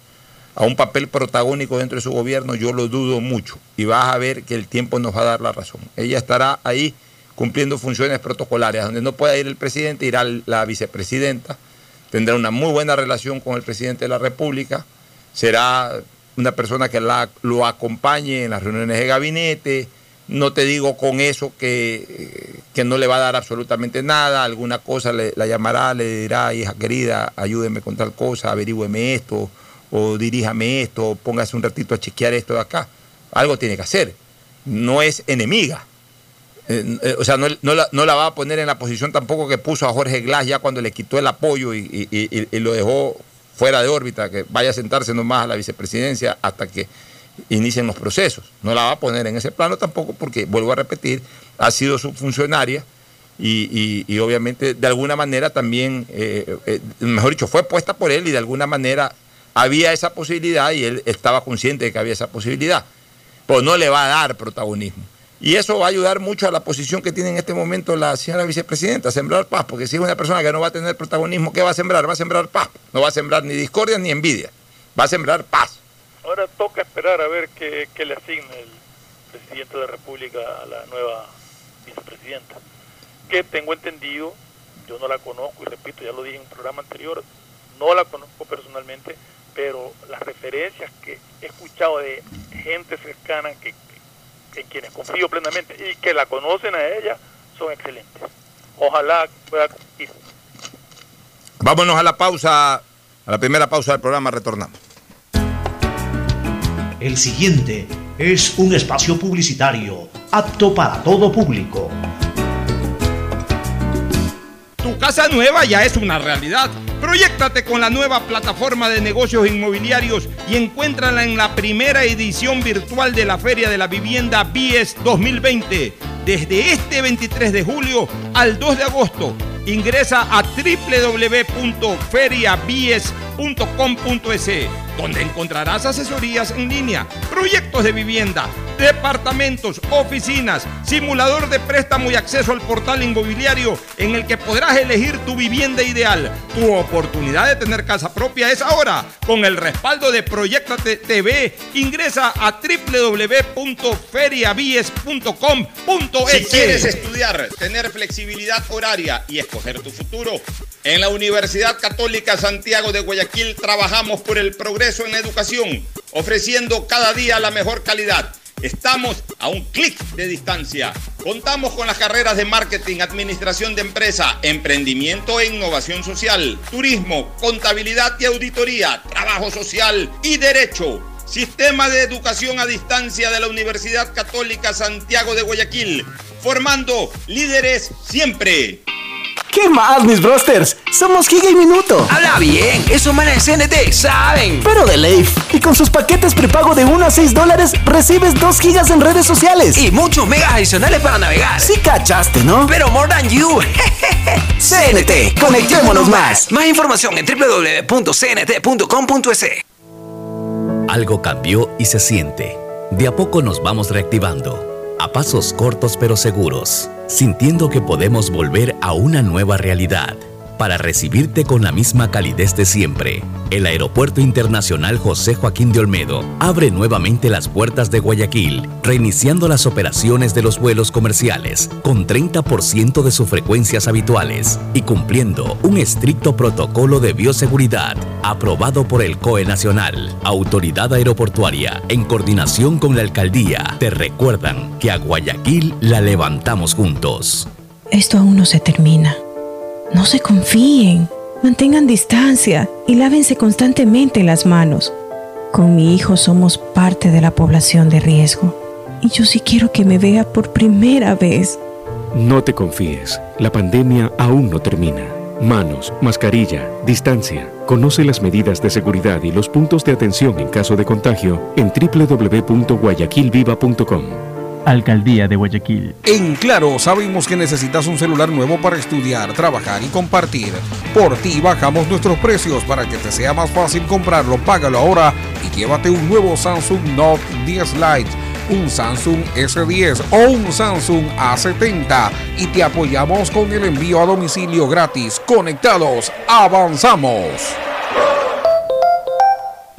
a un papel protagónico dentro de su gobierno, yo lo dudo mucho y vas a ver que el tiempo nos va a dar la razón. Ella estará ahí cumpliendo funciones protocolarias, donde no pueda ir el presidente, irá la vicepresidenta, tendrá una muy buena relación con el presidente de la República, será una persona que la- lo acompañe en las reuniones de gabinete, no te digo con eso que, que no le va a dar absolutamente nada, alguna cosa le, la llamará, le dirá, hija querida, ayúdeme con tal cosa, averígüeme esto, o diríjame esto, o póngase un ratito a chequear esto de acá. Algo tiene que hacer. No es enemiga. Eh, eh, o sea, no, la, va a poner en la posición tampoco que puso a Jorge Glass ya cuando le quitó el apoyo y, lo dejó fuera de órbita, que vaya a sentarse nomás a la vicepresidencia hasta que inicien los procesos. No la va a poner en ese plano tampoco porque, vuelvo a repetir, ha sido su funcionaria y, obviamente de alguna manera también, eh, mejor dicho, fue puesta por él y de alguna manera había esa posibilidad y él estaba consciente de que había esa posibilidad. Pues no le va a dar protagonismo. Y eso va a ayudar mucho a la posición que tiene en este momento la señora vicepresidenta, a sembrar paz, porque si es una persona que no va a tener protagonismo, ¿qué va a sembrar? Va a sembrar paz. No va a sembrar ni discordia ni envidia. Va a sembrar paz. Ahora toca esperar a ver qué, qué le asigna el presidente de la República a la nueva vicepresidenta. Que tengo entendido, yo no la conozco y repito, ya lo dije en un programa anterior, no la conozco personalmente, pero las referencias que he escuchado de gente cercana que, que- en quienes confío plenamente y que la conocen a ella son excelentes. Ojalá pueda cumplir. Vámonos a la pausa, a la primera pausa del programa, retornamos. El siguiente es un espacio publicitario apto para todo público. Tu casa nueva ya es una realidad. Proyectate con la nueva plataforma de negocios inmobiliarios y encuéntrala en la primera edición virtual de la Feria de la Vivienda BIES 2020. Desde este 23 de julio al 2 de agosto, ingresa a www.feriabies.com.es donde encontrarás asesorías en línea, proyectos de vivienda, departamentos, oficinas, simulador de préstamo y acceso al portal inmobiliario en el que podrás elegir tu vivienda ideal. Tu oportunidad de tener casa propia es ahora. Con el respaldo de Proyectate TV, ingresa a www.feriabies.com.es. Si quieres estudiar, tener flexibilidad horaria y escoger tu futuro, en la Universidad Católica Santiago de Guayaquil trabajamos por el progreso en educación, ofreciendo cada día la mejor calidad. Estamos a un clic de distancia. Contamos con las carreras de marketing, administración de empresa, emprendimiento e innovación social, turismo, contabilidad y auditoría, trabajo social y derecho. Sistema de educación a distancia de la Universidad Católica Santiago de Guayaquil, formando líderes siempre. ¿Qué más, mis brosters? Somos Giga y Minuto. Habla bien, esos manes de CNT saben. Pero de Leif. Y con sus paquetes prepago de 1 a 6 dólares, recibes 2 gigas en redes sociales. Y muchos megas adicionales para navegar. Sí cachaste, ¿no? Pero more than you. [LAUGHS] CNT, conectémonos más. Más información en www.cnt.com.es. Algo cambió y se siente. De a poco nos vamos reactivando a pasos cortos pero seguros, sintiendo que podemos volver a una nueva realidad para recibirte con la misma calidez de siempre. El Aeropuerto Internacional José Joaquín de Olmedo abre nuevamente las puertas de Guayaquil, reiniciando las operaciones de los vuelos comerciales con 30% de sus frecuencias habituales y cumpliendo un estricto protocolo de bioseguridad aprobado por el COE Nacional. Autoridad Aeroportuaria, en coordinación con la alcaldía, te recuerdan que a Guayaquil la levantamos juntos. Esto aún no se termina. No se confíen, mantengan distancia y lávense constantemente las manos. Con mi hijo somos parte de la población de riesgo y yo sí quiero que me vea por primera vez. No te confíes, la pandemia aún no termina. Manos, mascarilla, distancia. Conoce las medidas de seguridad y los puntos de atención en caso de contagio en www.guayaquilviva.com. Alcaldía de Guayaquil. En Claro, sabemos que necesitas un celular nuevo para estudiar, trabajar y compartir. Por ti bajamos nuestros precios para que te sea más fácil comprarlo. Págalo ahora y llévate un nuevo Samsung Note 10 Lite, un Samsung S10 o un Samsung A70 y te apoyamos con el envío a domicilio gratis. Conectados, avanzamos.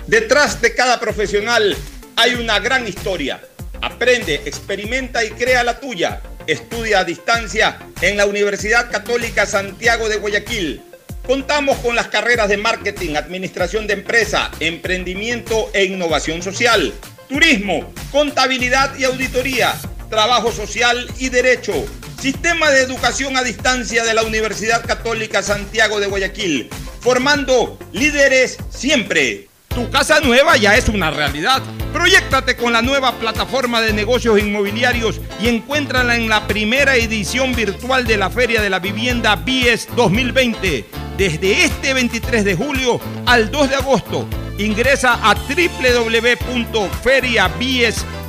Detrás de cada profesional hay una gran historia Aprende, experimenta y crea la tuya. Estudia a distancia en la Universidad Católica Santiago de Guayaquil. Contamos con las carreras de marketing, administración de empresa, emprendimiento e innovación social, turismo, contabilidad y auditoría, trabajo social y derecho. Sistema de educación a distancia de la Universidad Católica Santiago de Guayaquil, formando líderes siempre. Tu casa nueva ya es una realidad. Proyectate con la nueva plataforma de negocios inmobiliarios y encuéntrala en la primera edición virtual de la Feria de la Vivienda BIES 2020. Desde este 23 de julio al 2 de agosto, ingresa a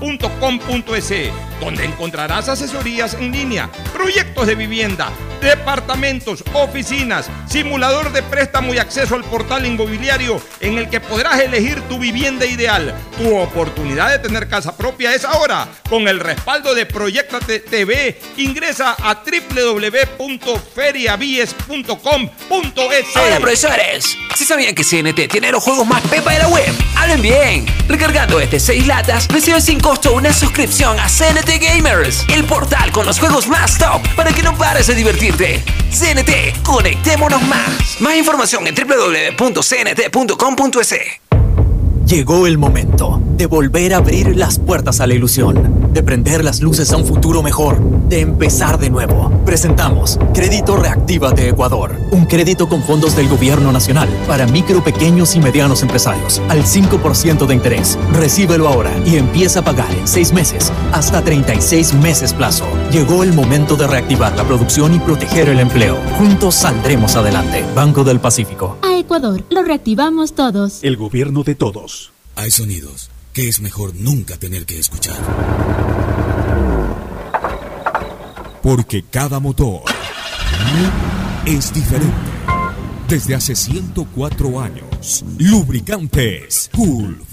www.feriabies.com.es donde encontrarás asesorías en línea, proyectos de vivienda, departamentos, oficinas, simulador de préstamo y acceso al portal inmobiliario en el que podrás elegir tu vivienda ideal. Tu oportunidad de tener casa propia es ahora. Con el respaldo de Proyectate TV, ingresa a www.feriabies.com.es. Hola profesores, si sabían que CNT tiene los juegos más pepa de la web, hablen bien. Recargando este 6 latas, recibes sin costo una suscripción a CNT Gamers, el portal con los juegos más top para que no pares de divertirte. CNT, conectémonos más. Más información en www.cnt.com.es. Llegó el momento de volver a abrir las puertas a la ilusión, de prender las luces a un futuro mejor, de empezar de nuevo. Presentamos Crédito Reactiva de Ecuador, un crédito con fondos del gobierno nacional para micro, pequeños y medianos empresarios al 5% de interés. Recíbelo ahora y empieza a pagar en 6 meses hasta 36 meses plazo. Llegó el momento de reactivar la producción y proteger el empleo. Juntos saldremos adelante. Banco del Pacífico. A Ecuador, lo reactivamos todos. El gobierno de todos. Hay sonidos que es mejor nunca tener que escuchar. Porque cada motor es diferente. Desde hace 104 años, Lubricantes Gulf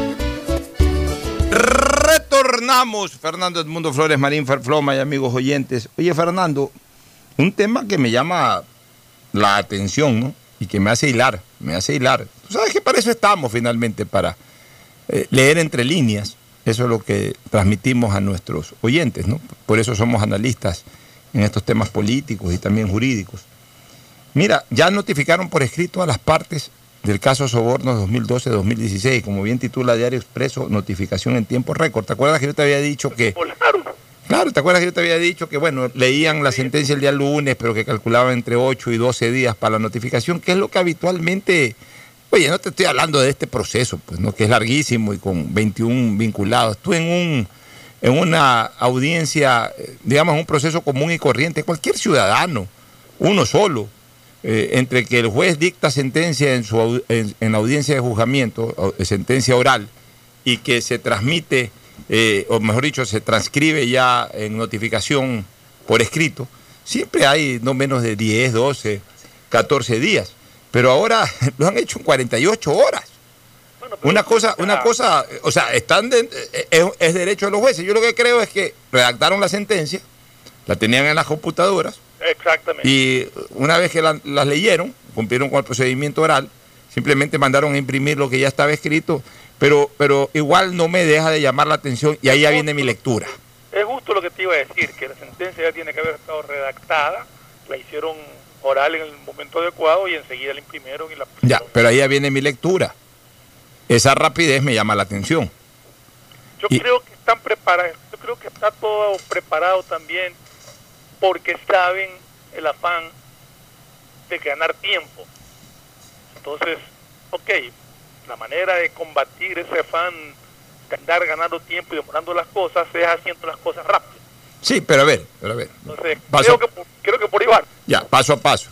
Fernando Edmundo Flores Marín Ferfloma y amigos oyentes. Oye, Fernando, un tema que me llama la atención, ¿no? Y que me hace hilar, me hace hilar. Tú sabes que para eso estamos finalmente, para eh, leer entre líneas. Eso es lo que transmitimos a nuestros oyentes, ¿no? Por eso somos analistas en estos temas políticos y también jurídicos. Mira, ya notificaron por escrito a las partes del caso Sobornos 2012-2016, como bien titula Diario Expreso, notificación en tiempo récord. ¿Te acuerdas que yo te había dicho que... Claro, ¿te acuerdas que yo te había dicho que, bueno, leían la sentencia el día lunes, pero que calculaban entre 8 y 12 días para la notificación, que es lo que habitualmente... Oye, no te estoy hablando de este proceso, pues, ¿no? que es larguísimo y con 21 vinculados. Tú en un en una audiencia, eh, digamos, un proceso común y corriente, cualquier ciudadano, uno solo, eh, entre que el juez dicta sentencia en, su, en, en la audiencia de juzgamiento, sentencia oral, y que se transmite, eh, o mejor dicho, se transcribe ya en notificación por escrito, siempre hay no menos de 10, 12, 14 días. Pero ahora [LAUGHS] lo han hecho en 48 horas. Una cosa, una cosa, o sea, están de- es, es derecho de los jueces. Yo lo que creo es que redactaron la sentencia, la tenían en las computadoras, Exactamente. y una vez que la- las leyeron, cumplieron con el procedimiento oral, simplemente mandaron a imprimir lo que ya estaba escrito, pero, pero igual no me deja de llamar la atención y ahí ya viene mi lectura. Es justo lo que te iba a decir, que la sentencia ya tiene que haber estado redactada, la hicieron oral en el momento adecuado y enseguida la imprimieron y la... Ya, pero ahí ya viene mi lectura. Esa rapidez me llama la atención. Yo Y- creo que están preparados, yo creo que está todo preparado también porque saben el afán de ganar tiempo. Entonces, ok, la manera de combatir ese afán de andar ganando tiempo y demorando las cosas es haciendo las cosas rápido. Sí, pero a ver, pero a ver. Entonces, creo que, por- creo que por va. Ya, paso a paso.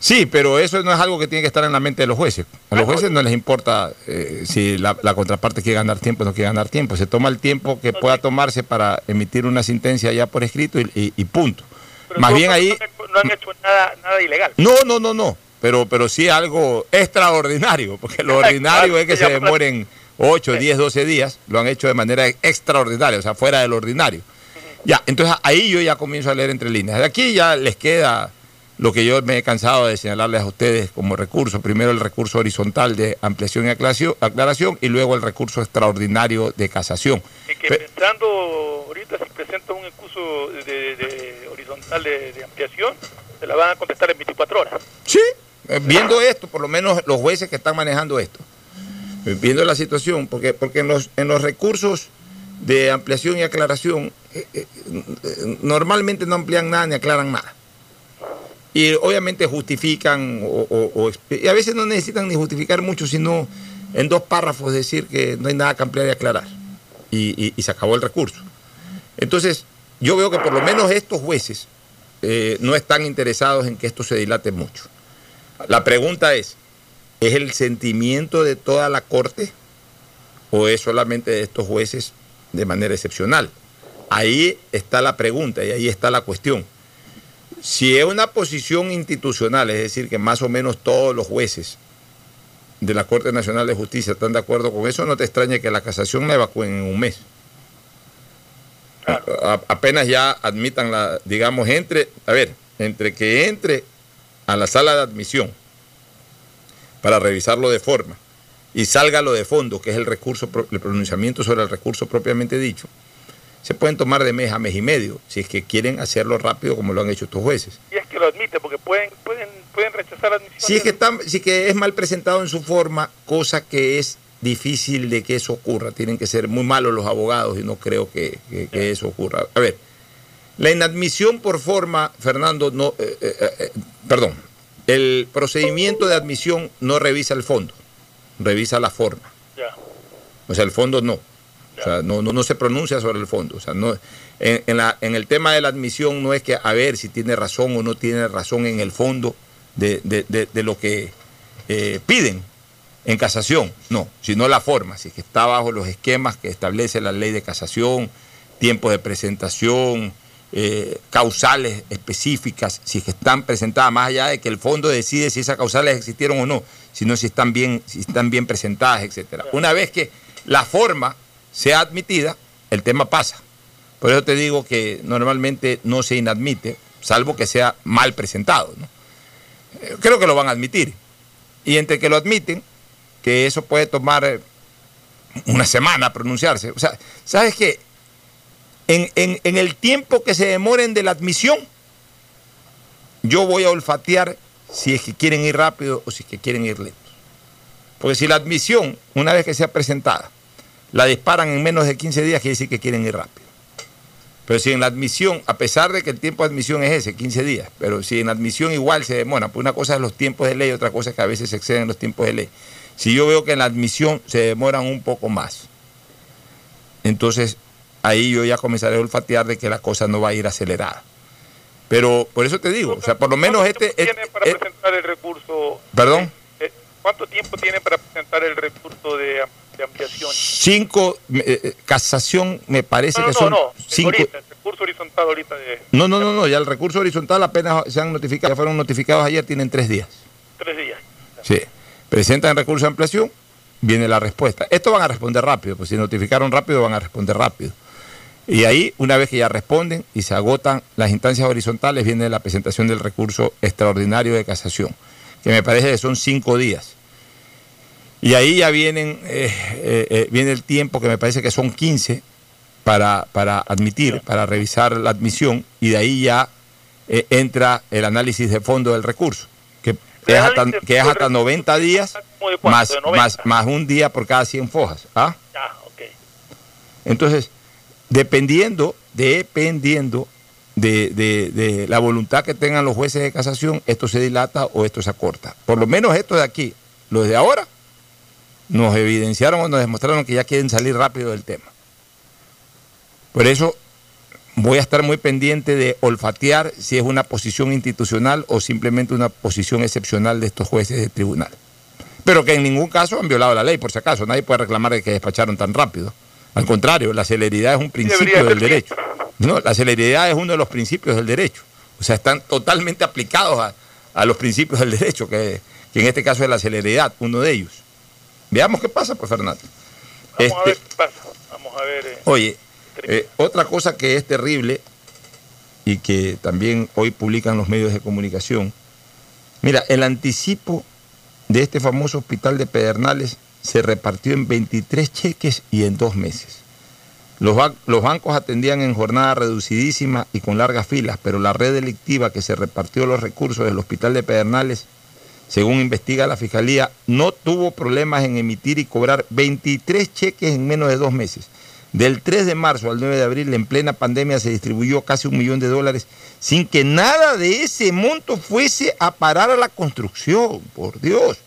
Sí, pero eso no es algo que tiene que estar en la mente de los jueces. A los jueces no les importa eh, si la, la contraparte quiere ganar tiempo o no quiere ganar tiempo. Se toma el tiempo que pueda tomarse para emitir una sentencia ya por escrito y, y- y punto. Pero Más no- bien ahí... no han- no han hecho nada, nada ilegal. No, no, no, no. Pero, pero sí algo extraordinario, porque lo [LAUGHS] ordinario es que se demoren 8, 10, 12 días. Lo han hecho de manera extraordinaria, o sea, fuera del ordinario. Ya, entonces ahí yo ya comienzo a leer entre líneas. De aquí ya les queda lo que yo me he cansado de señalarles a ustedes como recurso. Primero el recurso horizontal de ampliación y aclaración, y luego el recurso extraordinario de casación. Y que Pe- pensando ahorita si presenta un recurso de, horizontal de, de ampliación, se la van a contestar en 24 horas. Sí, eh, viendo esto, por lo menos los jueces que están manejando esto, eh, viendo la situación, porque, porque en, los, en los recursos de ampliación y aclaración eh, normalmente no amplían nada ni aclaran nada. Y obviamente justifican, o, y a veces no necesitan ni justificar mucho, sino en dos párrafos decir que no hay nada que ampliar y aclarar. y se acabó el recurso. Entonces, yo veo que por lo menos estos jueces eh, no están interesados en que esto se dilate mucho. La pregunta es, ¿es el sentimiento de toda la Corte o es solamente de estos jueces de manera excepcional? Ahí está la pregunta y ahí está la cuestión. Si es una posición institucional, es decir, que más o menos todos los jueces de la Corte Nacional de Justicia están de acuerdo con eso, no te extrañe que la casación la evacúen en un mes. A- apenas ya admitan la, digamos, entre, a ver, entre que entre a la sala de admisión para revisarlo de forma y salga lo de fondo, que es el recurso, el pronunciamiento sobre el recurso propiamente dicho, se pueden tomar de mes a mes y medio, si es que quieren hacerlo rápido como lo han hecho estos jueces. Y es que lo admite, porque pueden pueden pueden rechazar admisión. Si es que, está, si que es mal presentado en su forma, cosa que es difícil de que eso ocurra. Tienen que ser muy malos los abogados y no creo que, que- que eso ocurra. A ver, la inadmisión por forma, Fernando, no, eh, eh, eh, perdón, el procedimiento de admisión no revisa el fondo, revisa la forma. Ya. O sea, el fondo no. O sea, no, no, no se pronuncia sobre el fondo. O sea, no, en, la, en el tema de la admisión no es que a ver si tiene razón o no tiene razón en el fondo de, de- lo que eh, piden en casación. No, sino la forma. Si es que está bajo los esquemas que establece la ley de casación, tiempo de presentación, eh, causales específicas, si es que están presentadas, más allá de que el fondo decide si esas causales existieron o no, sino si están bien, si están bien presentadas, etcétera. Una vez que la forma sea admitida, el tema pasa. Por eso te digo que normalmente no se inadmite, salvo que sea mal presentado. Eh, Creo que lo van a admitir. Y entre que lo admiten, que eso puede tomar eh, una semana pronunciarse. O sea, ¿sabes qué? En el tiempo que se demoren de la admisión, yo voy a olfatear si es que quieren ir rápido o si es que quieren ir lentos. Porque si la admisión, una vez que sea presentada, la disparan en menos de 15 días, quiere decir que quieren ir rápido. Pero si en la admisión, a pesar de que el tiempo de admisión es ese, 15 días, pero si en la admisión igual se demora, pues una cosa es los tiempos de ley, otra cosa es que a veces se exceden los tiempos de ley. Si yo veo que en la admisión se demoran un poco más, entonces ahí yo ya comenzaré a olfatear de que la cosa no va a ir acelerada. Pero por eso te digo, o sea, por lo menos este... este- tiene para presentar el recurso? perdón, eh, ¿Cuánto tiempo tiene para presentar el recurso de, de ampliación? cinco, eh, eh, casación me parece No, que no, son no, no, cinco... ahorita, el recurso horizontal ahorita de No, no, no, no, ya el recurso horizontal apenas se han notificado, ya fueron notificados ayer, tienen tres días. tres días. Sí. Presentan recurso de ampliación, viene la respuesta. Esto van a responder rápido, pues si notificaron rápido van a responder rápido. Y ahí, una vez que ya responden y se agotan las instancias horizontales, viene la presentación del recurso extraordinario de casación, que me parece que son cinco días. Y ahí ya vienen, eh, eh, eh, viene el tiempo que me parece que son 15 para, para admitir, para revisar la admisión, y de ahí ya eh, entra el análisis de fondo del recurso, que es hasta, que es hasta 90 días más, ¿De 90? más, más un día por cada 100 fojas. ¿ah? Ah, ok. Entonces, dependiendo, dependiendo de, de- de la voluntad que tengan los jueces de casación, esto se dilata o esto se acorta. Por lo menos estos de aquí, los de ahora, nos evidenciaron o nos demostraron que ya quieren salir rápido del tema. Por eso voy a estar muy pendiente de olfatear si es una posición institucional o simplemente una posición excepcional de estos jueces de tribunal. Pero que en ningún caso han violado la ley, por si acaso. Nadie puede reclamar de que despacharon tan rápido. Al contrario, la celeridad es un principio del derecho. No, la celeridad es uno de los principios del derecho. O sea, están totalmente aplicados a, a los principios del derecho, que, que en este caso es la celeridad, uno de ellos. Veamos qué pasa, pues, Fernando. Vamos a Este, ver qué pasa. Vamos a ver. eh, Oye, eh, otra cosa que es terrible y que también hoy publican los medios de comunicación, mira, el anticipo de este famoso hospital de Pedernales se repartió en 23 cheques y en dos meses. Los, los bancos atendían en jornada reducidísima y con largas filas, pero la red delictiva que se repartió los recursos del hospital de Pedernales, según investiga la Fiscalía, no tuvo problemas en emitir y cobrar 23 cheques en menos de dos meses. Del 3 de marzo al 9 de abril, en plena pandemia, se distribuyó casi un millón de dólares sin que nada de ese monto fuese a parar a la construcción, por Dios.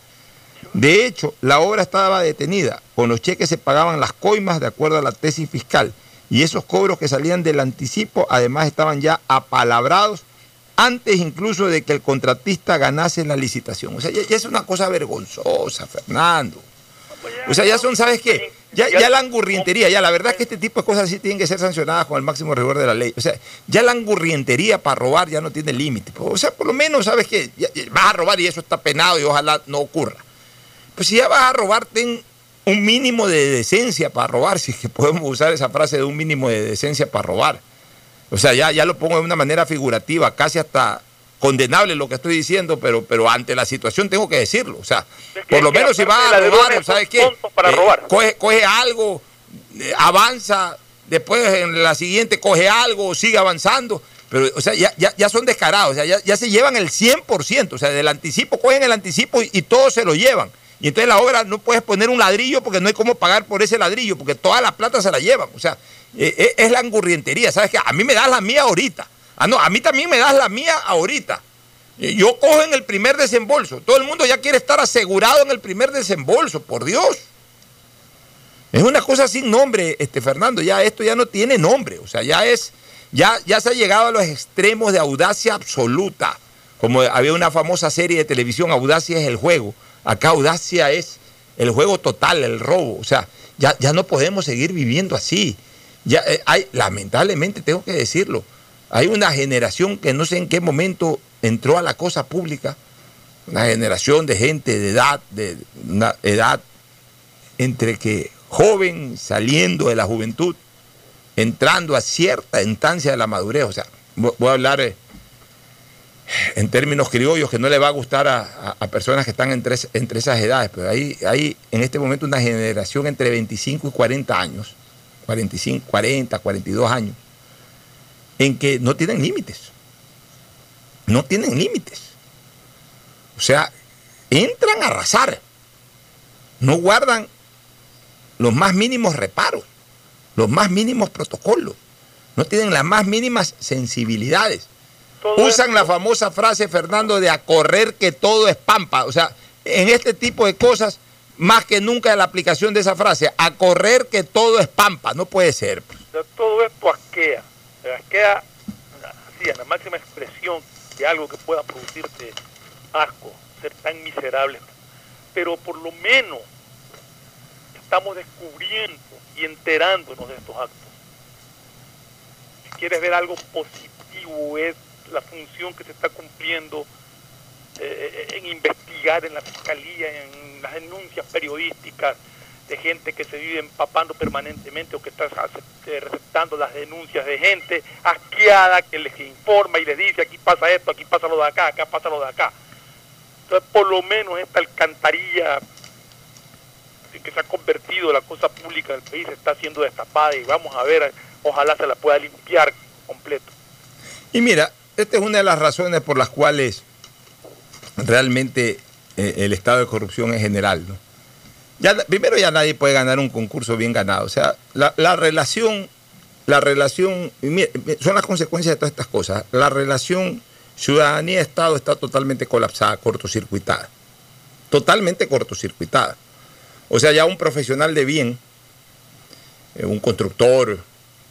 De hecho, la obra estaba detenida. Con los cheques se pagaban las coimas de acuerdo a la tesis fiscal. Y esos cobros que salían del anticipo además estaban ya apalabrados antes incluso de que el contratista ganase la licitación. O sea, ya, es una cosa vergonzosa, Fernando. O sea, ya son, ¿sabes qué? Ya, la angurrientería, ya la verdad es que este tipo de cosas sí tienen que ser sancionadas con el máximo rigor de la ley. O sea, ya la angurrientería para robar ya no tiene límite. O sea, por lo menos, ¿sabes qué? Ya vas a robar y eso está penado y ojalá no ocurra. Pues si ya vas a robar, ten un mínimo de decencia para robar, si es que podemos usar esa frase de un mínimo de decencia para robar. O sea, ya, ya lo pongo de una manera figurativa, casi hasta condenable lo que estoy diciendo, pero, pero ante la situación tengo que decirlo. O sea, por lo menos si vas a robar, ¿sabes qué? robar. Coge, coge algo, eh, avanza, después en la siguiente coge algo, sigue avanzando. Pero, o sea, ya, ya, ya son descarados, o sea, ya, ya se llevan el 100%, o sea, del anticipo, cogen el anticipo y, y todos se lo llevan. Y entonces la obra no puedes poner un ladrillo porque no hay cómo pagar por ese ladrillo, porque toda la plata se la llevan. O sea, eh, eh, es la angurrientería, ¿sabes qué? A mí me das la mía ahorita. Ah, no, a mí también me das la mía ahorita. Eh, Yo cojo en el primer desembolso. Todo el mundo ya quiere estar asegurado en el primer desembolso, por Dios. Es una cosa sin nombre, este Fernando. Ya esto ya no tiene nombre. O sea, ya es, ya, ya se ha llegado a los extremos de audacia absoluta. Como había una famosa serie de televisión, Audacia es el juego. Acá Audacia es el juego total, el robo. O sea, ya, ya no podemos seguir viviendo así. Ya eh, hay, lamentablemente tengo que decirlo, hay una generación que no sé en qué momento entró a la cosa pública, una generación de gente de edad, de una edad entre que joven saliendo de la juventud, entrando a cierta instancia de la madurez. O sea, vo- voy a hablar eh, en términos criollos que no le va a gustar a, personas que están entre, entre esas edades, pero hay, hay en este momento una generación entre 25 y 40 años, 45, 40, 42 años, en que no tienen límites. No tienen límites. O sea, entran a arrasar. No guardan los más mínimos reparos, los más mínimos protocolos. No tienen las más mínimas sensibilidades. Usan la famosa frase, Fernando, de a correr que todo es pampa. O sea, en este tipo de cosas, más que nunca la aplicación de esa frase, a correr que todo es pampa. No puede ser. O sea, todo esto asquea. Asquea así, en la máxima expresión de algo que pueda producirte asco, ser tan miserable. Pero por lo menos estamos descubriendo y enterándonos de estos actos. Si quieres ver algo positivo, es la función que se está cumpliendo eh, en investigar en la fiscalía, en las denuncias periodísticas de gente que se vive empapando permanentemente o que está ace- receptando las denuncias de gente asqueada que les informa y les dice aquí pasa esto, aquí pasa lo de acá, acá pasa lo de acá. Entonces, por lo menos esta alcantarilla que se ha convertido la cosa pública del país está siendo destapada y vamos a ver, ojalá se la pueda limpiar completo. Y mira, esta es una de las razones por las cuales realmente eh, el estado de corrupción en general, ¿no? Primero ya nadie puede ganar un concurso bien ganado. O sea, la, la relación, la relación, son las consecuencias de todas estas cosas. La relación ciudadanía-estado está totalmente colapsada, cortocircuitada. Totalmente cortocircuitada. O sea, ya un profesional de bien, eh, un constructor,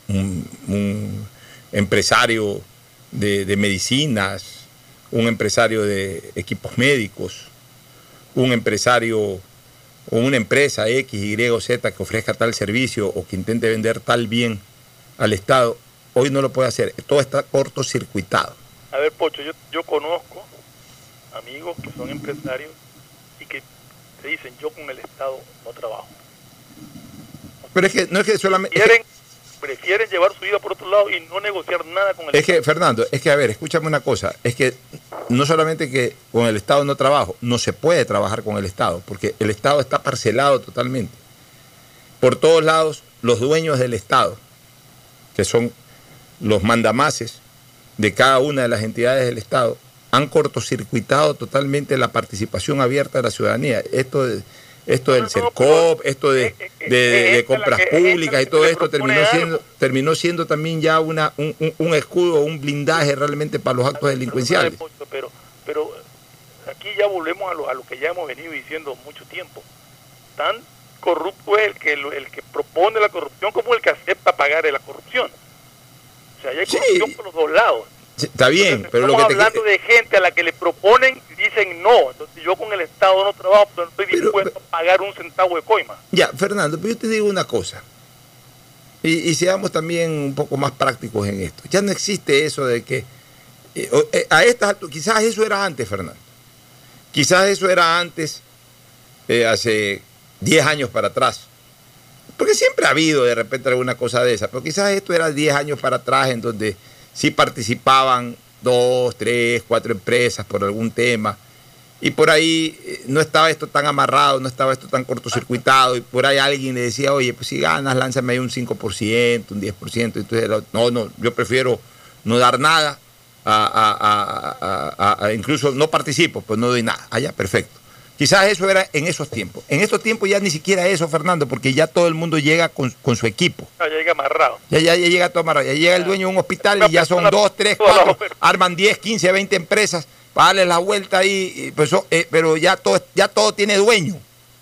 un empresario de, de medicinas, un empresario de equipos médicos, un empresario o una empresa X, Y o Z que ofrezca tal servicio o que intente vender tal bien al Estado, hoy no lo puede hacer. Todo está cortocircuitado. A ver, Pocho, yo, yo conozco amigos que son empresarios y que te dicen, yo con el Estado no trabajo. Pero es que no es que solamente... prefieren llevar su vida por otro lado y no negociar nada con el Es que, Fernando, es que, a ver, escúchame una cosa, es que no solamente que con el Estado no trabajo, no se puede trabajar con el Estado, porque el Estado está parcelado totalmente. Por todos lados, los dueños del Estado, que son los mandamases de cada una de las entidades del Estado, han cortocircuitado totalmente la participación abierta de la ciudadanía. Esto esto del CERCOP, esto de, de- de- de compras públicas y todo esto terminó siendo, terminó siendo también ya una, un, un- escudo, un blindaje realmente para los actos delincuenciales. Pero, pero aquí ya volvemos a lo, a lo que ya hemos venido diciendo mucho tiempo. Tan corrupto es el que, el que propone la corrupción como el que acepta pagar la corrupción. O sea, ya hay corrupción por los dos lados. Está bien, pero lo que te hablando de gente a la que le proponen y dicen no. Entonces yo con el Estado no trabajo, pero no estoy dispuesto a pagar un centavo de coima. Ya, Fernando, pero yo te digo una cosa. Y, y seamos también un poco más prácticos en esto. Ya no existe eso de que eh, eh, a estas alturas, quizás eso era antes, Fernando. Quizás eso era antes, eh, hace 10 años para atrás. Porque siempre ha habido de repente alguna cosa de esa, pero quizás esto era 10 años para atrás en donde sí participaban dos, tres, cuatro empresas por algún tema. Y por ahí eh, no estaba esto tan amarrado, no estaba esto tan cortocircuitado. Y por ahí alguien le decía, oye, pues si ganas, lánzame ahí un 5%, un 10%. Entonces, era, no, no, yo prefiero no dar nada, a, a- a- incluso no participo, pues no doy nada. Allá, perfecto. Quizás eso era en esos tiempos. En estos tiempos ya ni siquiera eso, Fernando, porque ya todo el mundo llega con, con su equipo. Ya llega amarrado. Ya, ya, ya llega todo amarrado. Ya llega el dueño de un hospital y ya son dos, tres, cuatro, arman 10, 15, 20 empresas para darle la vuelta ahí. pues, so- eh, pero ya todo, ya todo tiene dueño.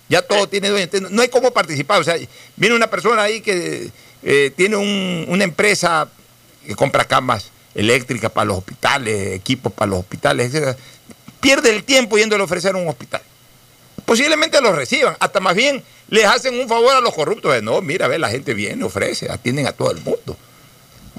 Ya todo tiene dueño. Entonces, no hay cómo participar. O sea, viene una persona ahí que eh, tiene un- una empresa que compra camas eléctricas para los hospitales, equipos para los hospitales, etc. Pierde el tiempo yéndole a ofrecer un hospital posiblemente los reciban. Hasta más bien les hacen un favor a los corruptos. No, mira, ve, la gente viene, ofrece, atienden a todo el mundo.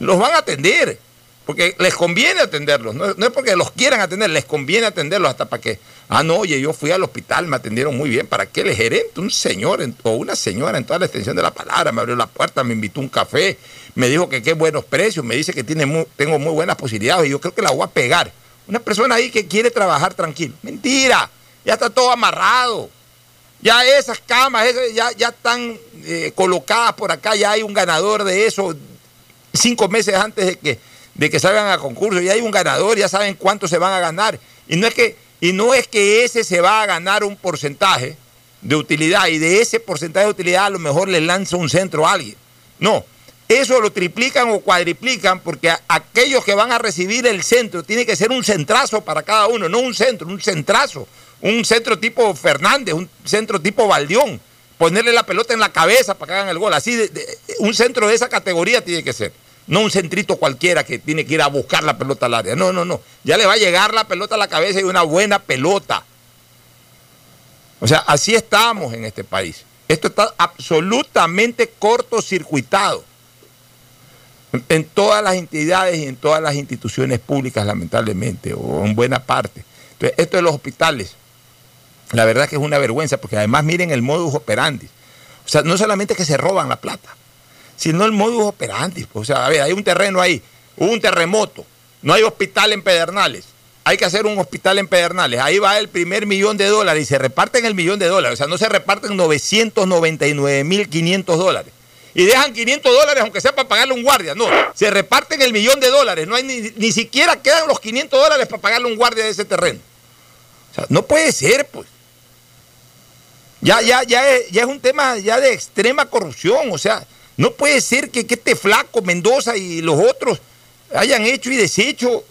Los van a atender, porque les conviene atenderlos. No, no es porque los quieran atender, les conviene atenderlos hasta para que, ah, no, oye, yo fui al hospital, me atendieron muy bien. ¿Para qué el gerente, un señor o una señora en toda la extensión de la palabra, me abrió la puerta, me invitó un café, me dijo que qué buenos precios, me dice que tiene mu- tengo muy buenas posibilidades y yo creo que la voy a pegar. Una persona ahí que quiere trabajar tranquilo. Mentira, ya está todo amarrado. Ya esas camas ya, ya están eh, colocadas por acá, ya hay un ganador de eso cinco meses antes de que, de que salgan a concurso, ya hay un ganador, ya saben cuánto se van a ganar. Y no es que, y no es que ese se va a ganar un porcentaje de utilidad y de ese porcentaje de utilidad a lo mejor le lanza un centro a alguien. No, eso lo triplican o cuadriplican porque aquellos que van a recibir el centro tiene que ser un centrazo para cada uno, no un centro, un centrazo. Un centro tipo Fernández, un centro tipo Valdión. Ponerle la pelota en la cabeza para que hagan el gol. Así, de- un centro de esa categoría tiene que ser. No un centrito cualquiera que tiene que ir a buscar la pelota al área. No, no, no. Ya le va a llegar la pelota a la cabeza y una buena pelota. O sea, así estamos en este país. Esto está absolutamente cortocircuitado en todas las entidades y en todas las instituciones públicas, lamentablemente, o en buena parte. Entonces, esto de los hospitales, la verdad que es una vergüenza, porque además miren el modus operandi. O sea, no solamente que se roban la plata, sino el modus operandi. pues, O sea, a ver, hay un terreno ahí, hubo un terremoto, no hay hospital en Pedernales, hay que hacer un hospital en Pedernales, ahí va el primer millón de dólares y se reparten el millón de dólares, o sea, no se reparten 999.500 dólares. Y dejan 500 dólares aunque sea para pagarle un guardia, no, se reparten el millón de dólares, no hay ni, ni siquiera quedan los 500 dólares para pagarle un guardia de ese terreno. O sea, no puede ser, pues. Ya, ya, ya, es, ya es un tema ya de extrema corrupción. O sea, no puede ser que, que este flaco Mendoza y los otros hayan hecho y deshecho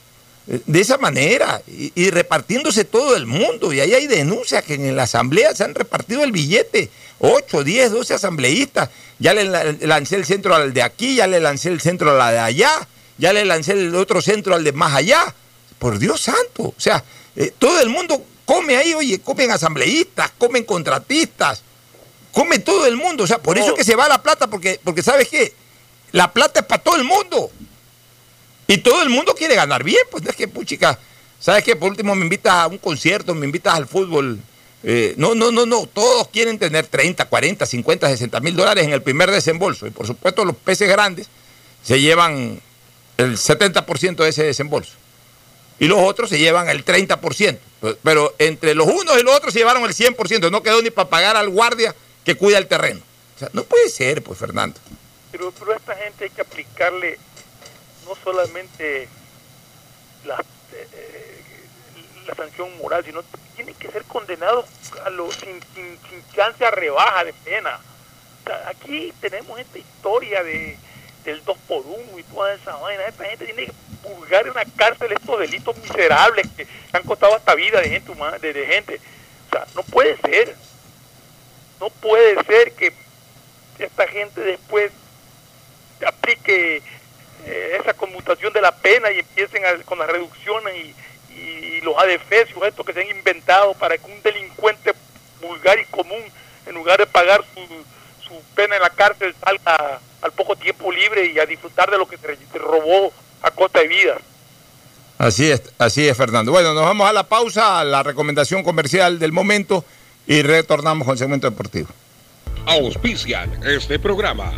eh, de esa manera y, repartiéndose todo el mundo. Y ahí hay denuncias que en la asamblea se han repartido el billete. 8, 10, 12 asambleístas. Ya le la- lancé el centro al de aquí, ya le lancé el centro a la de allá, ya le lancé el otro centro al de más allá. Por Dios santo. O sea, eh, todo el mundo come ahí, oye, comen asambleístas, comen contratistas, come todo el mundo. O sea, por eso es que se va la plata, porque, porque ¿sabes qué? La plata es para todo el mundo. Y todo el mundo quiere ganar bien, pues no es que, puchica, ¿sabes qué? Por último me invitas a un concierto, me invitas al fútbol. Eh, no, no, no, no, todos quieren tener 30, 40, 50, 60 mil dólares en el primer desembolso. Y por supuesto los peces grandes se llevan el 70% de ese desembolso. Y los otros se llevan el 30%. Pero- entre los unos y los otros se llevaron el 100%. No quedó ni para pagar al guardia que cuida el terreno. O sea, no puede ser, pues, Fernando. Pero, pero a esta gente hay que aplicarle no solamente la, eh, la sanción moral, sino tienen que ser condenados a lo, sin, chance a rebaja de pena. Aquí tenemos esta historia de, del 2 por 1 y toda esa vaina. Esta gente tiene que purgar en una cárcel estos delitos miserables que han costado hasta vida de gente humana, de, de gente. O sea, no puede ser. No puede ser que esta gente después aplique eh, esa conmutación de la pena y empiecen a- con las reducciones y, y los adefesios estos que se han inventado para que un delincuente vulgar y común, en lugar de pagar su, su pena en la cárcel, salga al poco tiempo libre y a disfrutar de lo que se, robó a costa de vida. Así es, así es, Fernando. Bueno, nos vamos a la pausa, a la recomendación comercial del momento y retornamos con el segmento deportivo. Auspician este programa.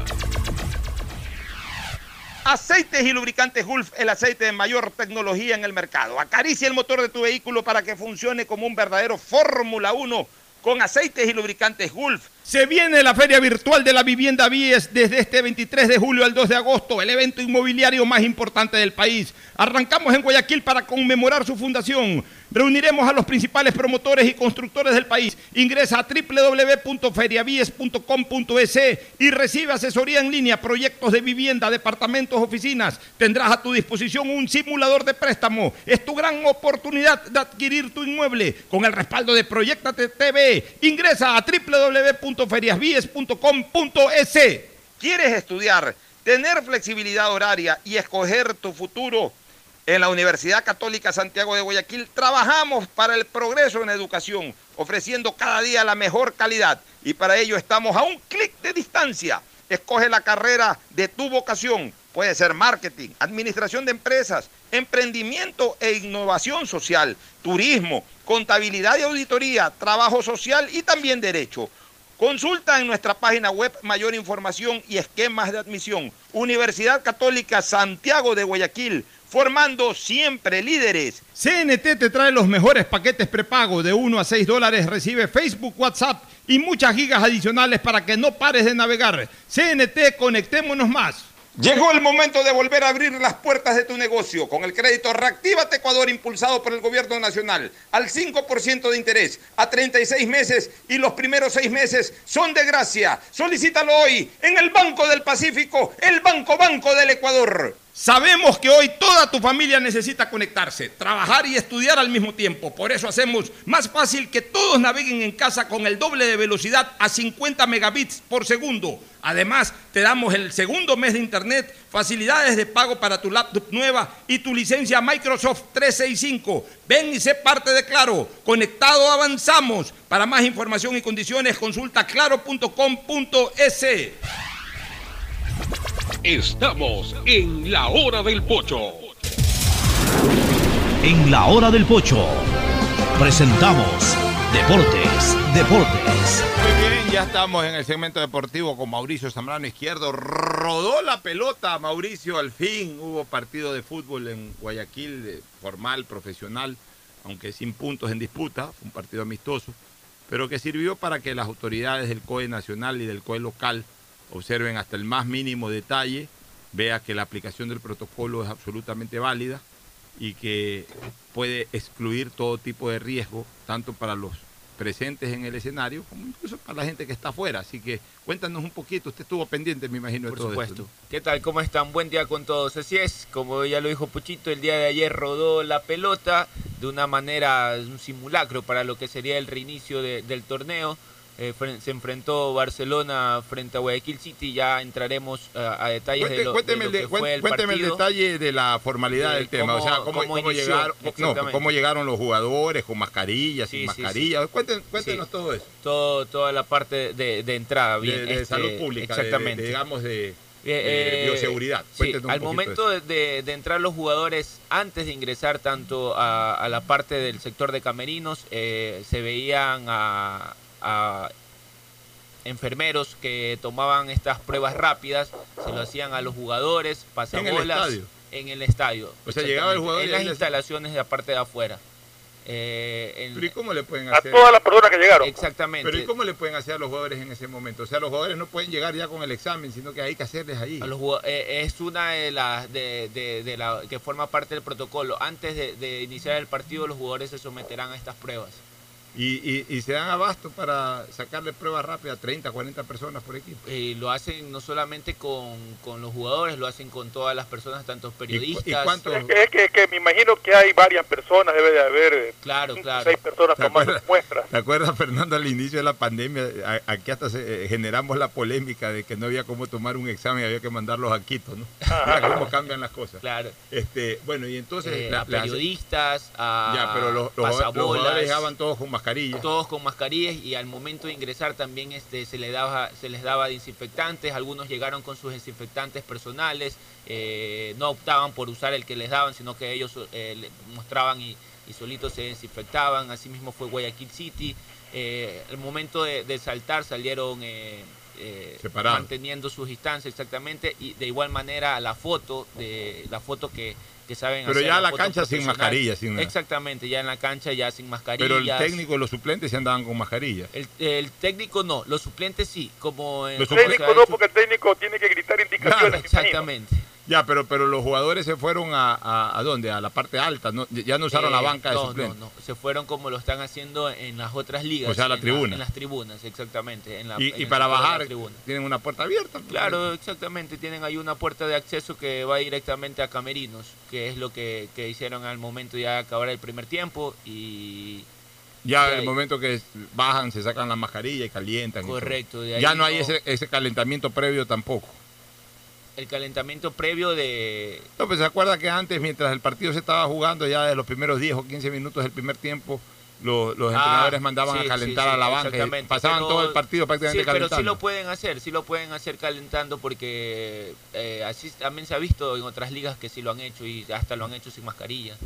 Aceites y lubricantes Gulf, el aceite de mayor tecnología en el mercado. Acaricia el motor de tu vehículo para que funcione como un verdadero Fórmula 1 con aceites y lubricantes Gulf. Se viene la Feria Virtual de la Vivienda Vies desde este 23 de julio al 2 de agosto, el evento inmobiliario más importante del país. Arrancamos en Guayaquil para conmemorar su fundación. Reuniremos a los principales promotores y constructores del país. Ingresa a www.feriavies.com.es y recibe asesoría en línea, proyectos de vivienda, departamentos, oficinas. Tendrás a tu disposición un simulador de préstamo. Es tu gran oportunidad de adquirir tu inmueble con el respaldo de Proyectate TV. Ingresa a www.feriasvies.com.es. ¿Quieres estudiar, tener flexibilidad horaria y escoger tu futuro? En la Universidad Católica Santiago de Guayaquil trabajamos para el progreso en educación, ofreciendo cada día la mejor calidad y para ello estamos a un clic de distancia. Escoge la carrera de tu vocación. Puede ser marketing, administración de empresas, emprendimiento e innovación social, turismo, contabilidad y auditoría, trabajo social y también derecho. Consulta en nuestra página web mayor información y esquemas de admisión. Universidad Católica Santiago de Guayaquil, formando siempre líderes. CNT te trae los mejores paquetes prepago de 1 a 6 dólares. Recibe Facebook, WhatsApp y muchas gigas adicionales para que no pares de navegar. CNT, conectémonos más. Llegó el momento de volver a abrir las puertas de tu negocio con el crédito Reactívate Ecuador impulsado por el gobierno nacional al 5% de interés a 36 meses y los primeros 6 meses son de gracia. Solicítalo hoy en el Banco del Pacífico, el Banco Banco del Ecuador. Sabemos que hoy toda tu familia necesita conectarse, trabajar y estudiar al mismo tiempo. Por eso hacemos más fácil que todos naveguen en casa con el doble de velocidad a 50 megabits por segundo. Además, te damos el segundo mes de internet, facilidades de pago para tu laptop nueva y tu licencia Microsoft 365. Ven y sé parte de Claro. Conectado avanzamos. Para más información y condiciones consulta claro.com.es. Estamos en la hora del pocho. En la hora del pocho presentamos Deportes, Deportes. Muy bien, ya estamos en el segmento deportivo con Mauricio Zambrano Izquierdo. Rodó la pelota, Mauricio, al fin. Hubo partido de fútbol en Guayaquil, de formal, profesional, aunque sin puntos en disputa. Fue un partido amistoso, pero que sirvió para que las autoridades del COE nacional y del COE local observen hasta el más mínimo detalle, vea que la aplicación del protocolo es absolutamente válida y que puede excluir todo tipo de riesgo, tanto para los presentes en el escenario como incluso para la gente que está afuera. Así que cuéntanos un poquito, usted estuvo pendiente, me imagino, Por de todo supuesto. esto. ¿Qué tal? ¿Cómo están? Buen día con todos. Así es, como ya lo dijo Puchito, el día de ayer rodó la pelota de una manera, un simulacro para lo que sería el reinicio de- del torneo. Eh, se enfrentó Barcelona frente a Guayaquil City. Ya entraremos eh, a detalles de Cuente- de cuénteme, lo de- que fue el cuénteme el detalle de la formalidad De del tema, o cómo- sea, cómo, cómo cómo inició, llegaron, no, exactamente. cómo llegaron los jugadores con mascarillas, Sí, sin sí, sí. mascarillas. Cuenten- cuéntenos Sí. todo eso. Todo, toda la parte de, de entrada. De, Bien, de este, salud pública, Exactamente. digamos, de, Eh, eh, bioseguridad. sí, al momento de, de- de entrar los jugadores, antes de ingresar tanto a, a la parte del sector de camerinos, eh, se veían a, a enfermeros que tomaban estas pruebas rápidas, se lo hacían a los jugadores, pasabolas estadio? en el estadio. O sea, llegaba el jugador y en las instalaciones de la parte de afuera. Eh, en- Pero ¿y cómo le pueden A hacer? todas las personas que llegaron. Exactamente. Pero ¿y cómo le pueden hacer a los jugadores en ese momento? O sea, los jugadores no pueden llegar ya con el examen, sino que hay que hacerles ahí. A los jugado- eh, es una de las de, de- de la que forma parte del protocolo. Antes de, de iniciar el partido, los jugadores se someterán a estas pruebas. Y, y- y se dan abasto para sacarle pruebas rápidas a 30, 40 personas por equipo. Eh, lo hacen no solamente con, con los jugadores, lo hacen con todas las personas, tanto periodistas. Es que, es que, que me imagino que hay varias personas, debe de haber eh, Claro, cinco, claro. seis personas ¿Te tomando acuerdas? muestras. ¿Te acuerdas, Fernando, al inicio de la pandemia? Aquí hasta se- eh, generamos la polémica de que no había cómo tomar un examen, había que mandarlos a Quito, ¿no? [LAUGHS] Cómo cambian las cosas. Claro. Este, bueno, y entonces... Eh, la- a periodistas, a Ya, pero los, los, los jugadores llegaban todos con todos con mascarillas y al momento de ingresar también este se les daba se les daba desinfectantes. Algunos llegaron con sus desinfectantes personales eh, no optaban por usar el que les daban sino que ellos eh, mostraban y, y solitos se desinfectaban. Asimismo fue Guayaquil City. Eh, al momento de, de saltar salieron eh, eh, manteniendo sus distancias exactamente. Y de igual manera la foto de la foto que, que saben Pero hacer, ya la cancha sin mascarilla, sin nada. exactamente ya en la cancha ya sin mascarillas Pero el técnico y los suplentes se andaban con mascarilla. el, el técnico no, los suplentes sí, como en Los El técnico no, porque el técnico tiene que gritar indicaciones. imagino. Exactamente. Ya, pero, pero los jugadores se fueron a, a, ¿a dónde? A la parte alta, ¿no? Ya no usaron la Eh, banca de no, suplentes. No, no, se fueron como lo están haciendo en las otras ligas. O sea, a la en tribuna. en las tribunas, exactamente. En la, Y, en y el para bajar tienen una puerta abierta. Claro, exactamente. Tienen ahí una puerta de acceso que va directamente a Camerinos, que es lo que, que hicieron al momento ya de acabar el primer tiempo y... Ya en el momento que bajan, se sacan la mascarilla y calientan. Correcto, ya no hay ese, ese calentamiento previo tampoco. El calentamiento previo de... No, pues se acuerda que antes, mientras el partido se estaba jugando, ya de los primeros 10 o 15 minutos del primer tiempo, los, los Ah, entrenadores mandaban sí, a calentar sí, sí, a la banca. pasaban pero- todo el partido prácticamente Sí, pero calentando. sí lo pueden hacer, sí lo pueden hacer calentando porque eh, así también se ha visto en otras ligas que sí lo han hecho y hasta lo han hecho sin mascarilla.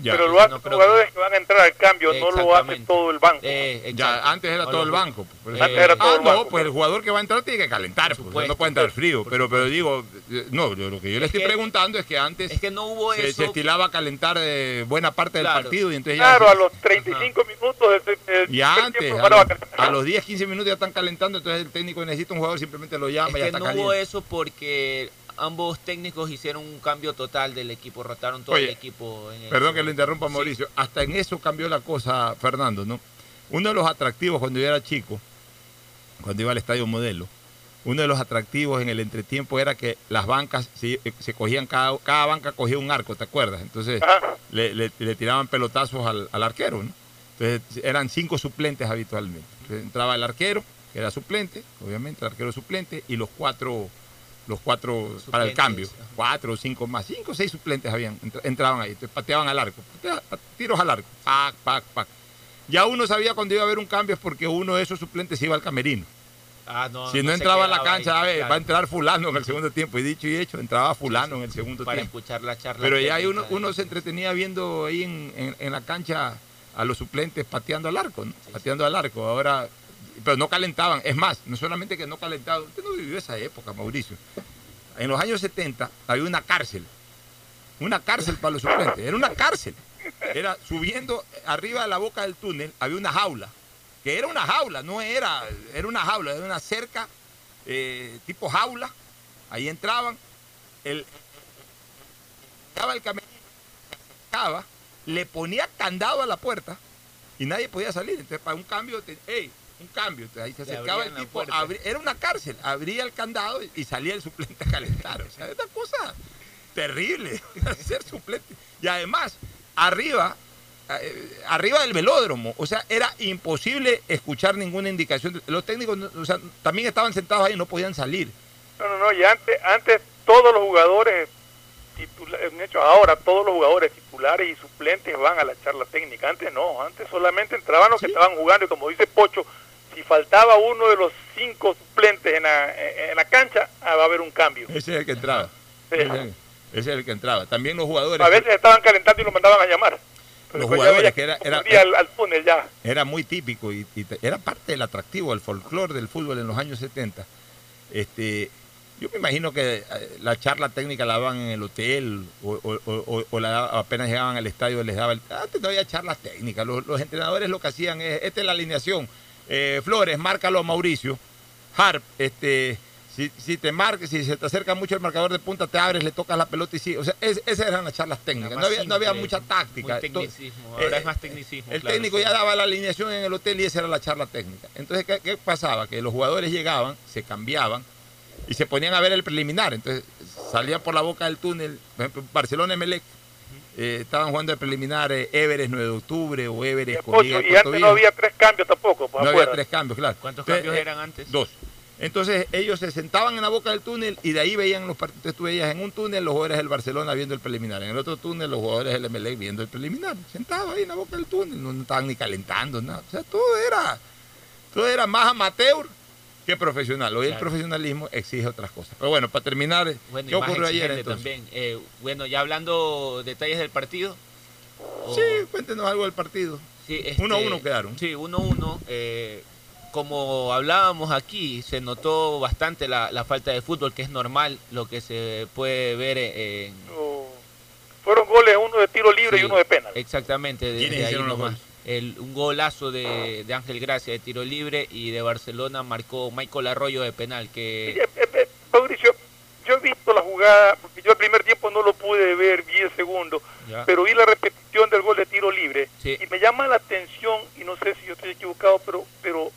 Ya. Pero lo No hacen los creo jugadores que van a entrar al cambio, no lo hace todo el banco. Eh, Ya, antes era No todo el banco. por eso- Antes era todo ah, el no, banco. pues el jugador que va a entrar tiene que calentar, pues, supuesto, no puede entrar frío. Pero, pero digo, eh, no, yo- lo que yo le Es estoy que- preguntando es que antes Es que no hubo se, eso. se estilaba a calentar eh, buena parte del partido y entonces Claro, ya, a los 35 minutos del del ya antes, a los, a los 10, 15 minutos ya están calentando, entonces el técnico necesita un jugador, simplemente lo llama Es y ya que está no caliente. hubo eso porque ambos técnicos hicieron un cambio total del equipo, rotaron todo el equipo. En Perdón ese que lo interrumpa, Sí. Mauricio. Hasta en eso cambió la cosa, Fernando, ¿no? Uno de los atractivos cuando yo era chico, cuando iba al estadio modelo, uno de los atractivos en el entretiempo era que las bancas se, se cogían, cada, cada banca cogía un arco, ¿te acuerdas? Entonces le, le- le tiraban pelotazos al, al arquero, ¿no? Entonces eran cinco suplentes habitualmente. Entonces, entraba el arquero, que era suplente, obviamente, el arquero suplente, y los cuatro, los cuatro para el cambio. Cuatro o cinco más, cinco o seis suplentes habían, entra- entraban ahí, entonces pateaban al arco, tiros al arco, pac, pac, pac. Ya uno sabía cuando iba a haber un cambio es porque uno de esos suplentes iba al camerino. Ah, no, si no, entraba a la ahí, cancha, a ver, va a entrar fulano en el segundo tiempo. Y dicho y hecho, entraba fulano en el segundo para tiempo. escuchar la charla. Pero ya uno, uno se entretenía viendo ahí en, en- en la cancha a los suplentes pateando al arco, ¿no? Pateando al arco. Ahora, pero no calentaban. Es más, no solamente que no calentaban, usted no vivió esa época, Mauricio. En los años 70 había una cárcel. Una cárcel para los suplentes. Era una cárcel. Era subiendo arriba de la boca del túnel, había una jaula. Que era una jaula, no era, era una jaula, era una cerca eh, tipo jaula. Ahí entraban. El, estaba el le ponía candado a la puerta y nadie podía salir. Entonces, para un cambio, te- ey, un cambio. Entonces, ahí se acercaba el tipo, era una cárcel, abría el candado y, y salía el suplente a calentar. O sea, es una cosa terrible [LAUGHS] ser suplente. Y además, arriba, eh, arriba del velódromo, o sea, era imposible escuchar ninguna indicación. Los técnicos, no- o sea, también estaban sentados ahí y no podían salir. No, no, no, y antes, antes todos los jugadores, de hecho ahora todos los jugadores titulares y suplentes van a la charla técnica. Antes no, antes solamente entraban los que estaban jugando y como dice Pocho, si faltaba uno de los cinco suplentes en la, en la cancha, ah, va a haber un cambio. Ese es el que entraba. Sí. Ese, es- el que entraba. También los jugadores. A veces estaban calentando y lo mandaban a llamar. Pero Los jugadores que era- era- al, al túnel ya. era muy típico y, era parte del atractivo, del folclore del fútbol en los años 70. Este, yo me imagino que eh, la charla técnica la daban en el hotel o, o- o- o la apenas llegaban al estadio les daba el, antes no había charlas técnicas los, los entrenadores lo que hacían es esta es la alineación Eh, Flores márcalo a Mauricio Harp este Si, si te marca, si se te acerca mucho el marcador de punta, te abres, le tocas la pelota y sí. O sea, es- esas eran las charlas técnicas. No había, no había mucha táctica. tecnicismo, ahora eh, es más tecnicismo. El claro, técnico sí. ya daba la alineación en el hotel y esa era la charla técnica. Entonces, ¿qué, qué pasaba? Que los jugadores llegaban, se cambiaban y se ponían a ver el preliminar. Entonces, salían por la boca del túnel, por ejemplo, Barcelona Emelec. Eh, estaban jugando el preliminar eh, Everest 9 de octubre o Everest de y antes no había tres cambios tampoco. Pues, No había tres cambios, claro. ¿Cuántos Entonces, cambios eh, eran antes? Dos. Entonces ellos se sentaban en la boca del túnel y de ahí veían los partidos. Entonces tú veías en un túnel los jugadores del Barcelona viendo el preliminar, en el otro túnel los jugadores del MLE viendo el preliminar. Sentados ahí en la boca del túnel, no, no estaban ni calentando, nada. O sea, todo era, todo era más amateur que profesional. Hoy el Claro. profesionalismo exige otras cosas. Pero bueno, para terminar, Bueno, ¿qué ocurrió ayer entonces? también. Eh, bueno, ya hablando detalles del partido. o- Sí, cuéntenos algo del partido. Sí, este, Uno a uno quedaron. Sí, 1-1. eh, como hablábamos aquí, se notó bastante la, la falta de fútbol, que es normal lo que se puede ver en... Fueron goles, uno de tiro libre Sí, y uno de penal. Exactamente, de, ¿Quiénes de ahí hicieron los nomás. El, un golazo de, de Ángel Gracia de tiro libre y de Barcelona marcó Michael Arroyo de penal, que... Eh, eh, eh, Mauricio, yo he visto la jugada, porque yo el primer tiempo no lo pude ver, vi el segundo, Ya. pero vi la repetición del gol de tiro libre. Sí. Y me llama la atención, y no sé si yo estoy equivocado, pero, pero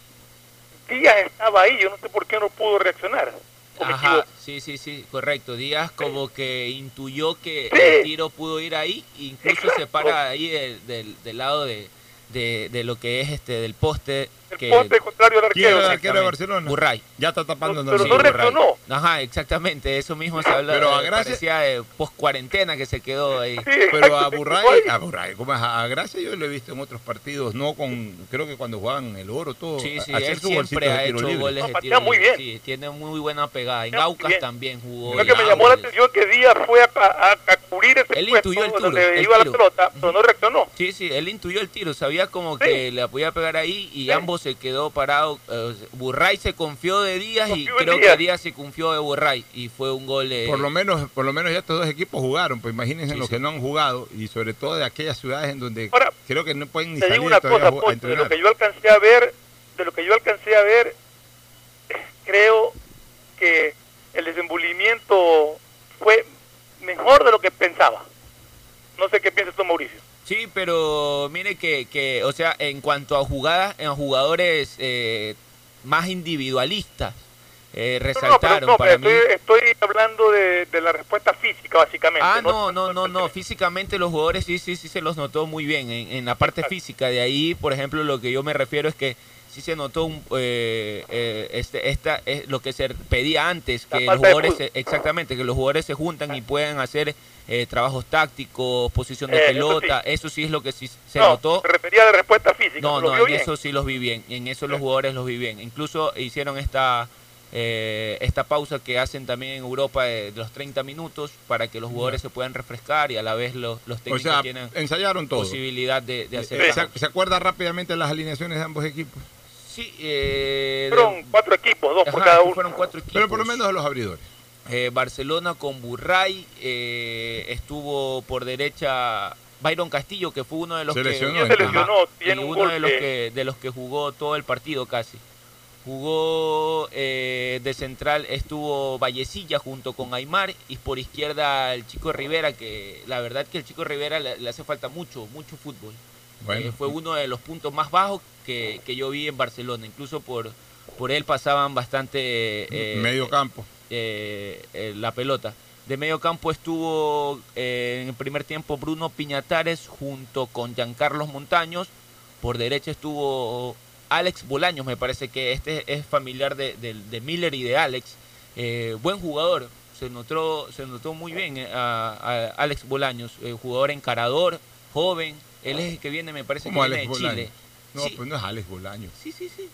Díaz estaba ahí, yo no sé por qué no pudo reaccionar. ¿O me Ajá, sí, sí, sí, correcto. Díaz como que intuyó que el tiro pudo ir ahí, incluso se para ahí del, del- del lado de, de, de lo que es este del poste. Que, poste contrario al ¿Quién era el arquero. arquero de Barcelona? Burray. Ya está tapando. pero sí, no reaccionó. Ajá, exactamente, eso mismo se habla. Pero a eh, Gracia- parecía de post cuarentena que se quedó ahí. Pero a Burray, a Burray, ¿cómo es? A Gracia yo lo he visto en otros partidos, no con, creo que cuando jugaban el oro, todo. Sí, sí, hacer él siempre de ha hecho libre. goles No, de tiro muy bien. Sí, tiene muy buena pegada. En Patea muy Aucas bien. también jugó. Lo que me llamó la atención que Díaz fue a, a- a cubrir ese Él puesto intuyó el tiro, donde el iba la pelota, pero no reaccionó. Sí, sí, él intuyó el tiro, sabía como que le podía pegar ahí y ambos se quedó parado. eh, Burray se confió de Díaz y Confió creo Díaz. que Díaz se confió de Burray y fue un gol. eh, Por lo menos, por lo menos ya estos dos equipos jugaron, pues imagínense Sí, los sí. que no han jugado y sobre todo de aquellas ciudades en donde Ahora, creo que no pueden ni Te digo una cosa, Pocho, de lo que yo alcancé a ver, de lo que yo alcancé a ver, creo que el desenvolvimiento fue mejor de lo que pensaba. No sé qué piensas tú, Mauricio. Sí, pero mire que, que, o sea, en cuanto a jugadas, en jugadores eh, más individualistas, eh, No, no, pero, resaltaron no, para pero mí. estoy, estoy hablando de, de la respuesta física, básicamente. Ah, no, no, no, no. Físicamente los jugadores sí, sí, sí se los notó muy bien en, en la parte física. De ahí, por ejemplo, lo que yo me refiero es que sí se notó un, eh, eh, este, esta, es lo que se pedía antes, que los de jugadores, se- exactamente, que los jugadores se juntan y pueden hacer eh, trabajos tácticos, posición de Eh, eso pelota. Eso sí. es lo que sí se no, notó. me refería a la respuesta física. No, ¿lo no, en bien? eso sí los vi bien. En eso los jugadores los vi bien. Incluso hicieron esta eh, esta pausa que hacen también en Europa de, de los 30 minutos para que los jugadores se puedan refrescar y a la vez los, los O técnicos sea, tienen ensayaron todo. posibilidad de, de hacer Eh. ¿Se, se acuerda rápidamente las alineaciones de ambos equipos? Sí, eh, Fueron cuatro equipos, dos por cada uno. Fueron cuatro equipos. Pero por lo menos de los abridores. Eh, Barcelona con Burray, eh, estuvo por derecha Byron Castillo, que fue uno de los Se que lesionó, Se lesionó, Ajá, tiene y un uno de los que de los que jugó todo el partido casi. Jugó eh, de central estuvo Vallecilla junto con Aymar y por izquierda el chico Rivera, que la verdad que el chico Rivera le, le hace falta mucho, mucho fútbol. Bueno. Eh, fue uno de los puntos más bajos que, que yo vi en Barcelona. Incluso por, por él pasaban bastante... eh, Medio campo. eh, la pelota. De medio campo estuvo en el primer tiempo Bruno Piñatares junto con Giancarlos Montaños. Por derecha estuvo Alex Bolaños, me parece que este es familiar de, de- de Miller y de Alex. Eh, buen jugador, se notó, se notó muy bien a, a Alex Bolaños, jugador encarador, joven. Él es el que viene, me parece que ¿Cómo viene Alex de Bolaños? Chile. No, Sí. pues no es Alex Bolaño. Sí, sí, sí.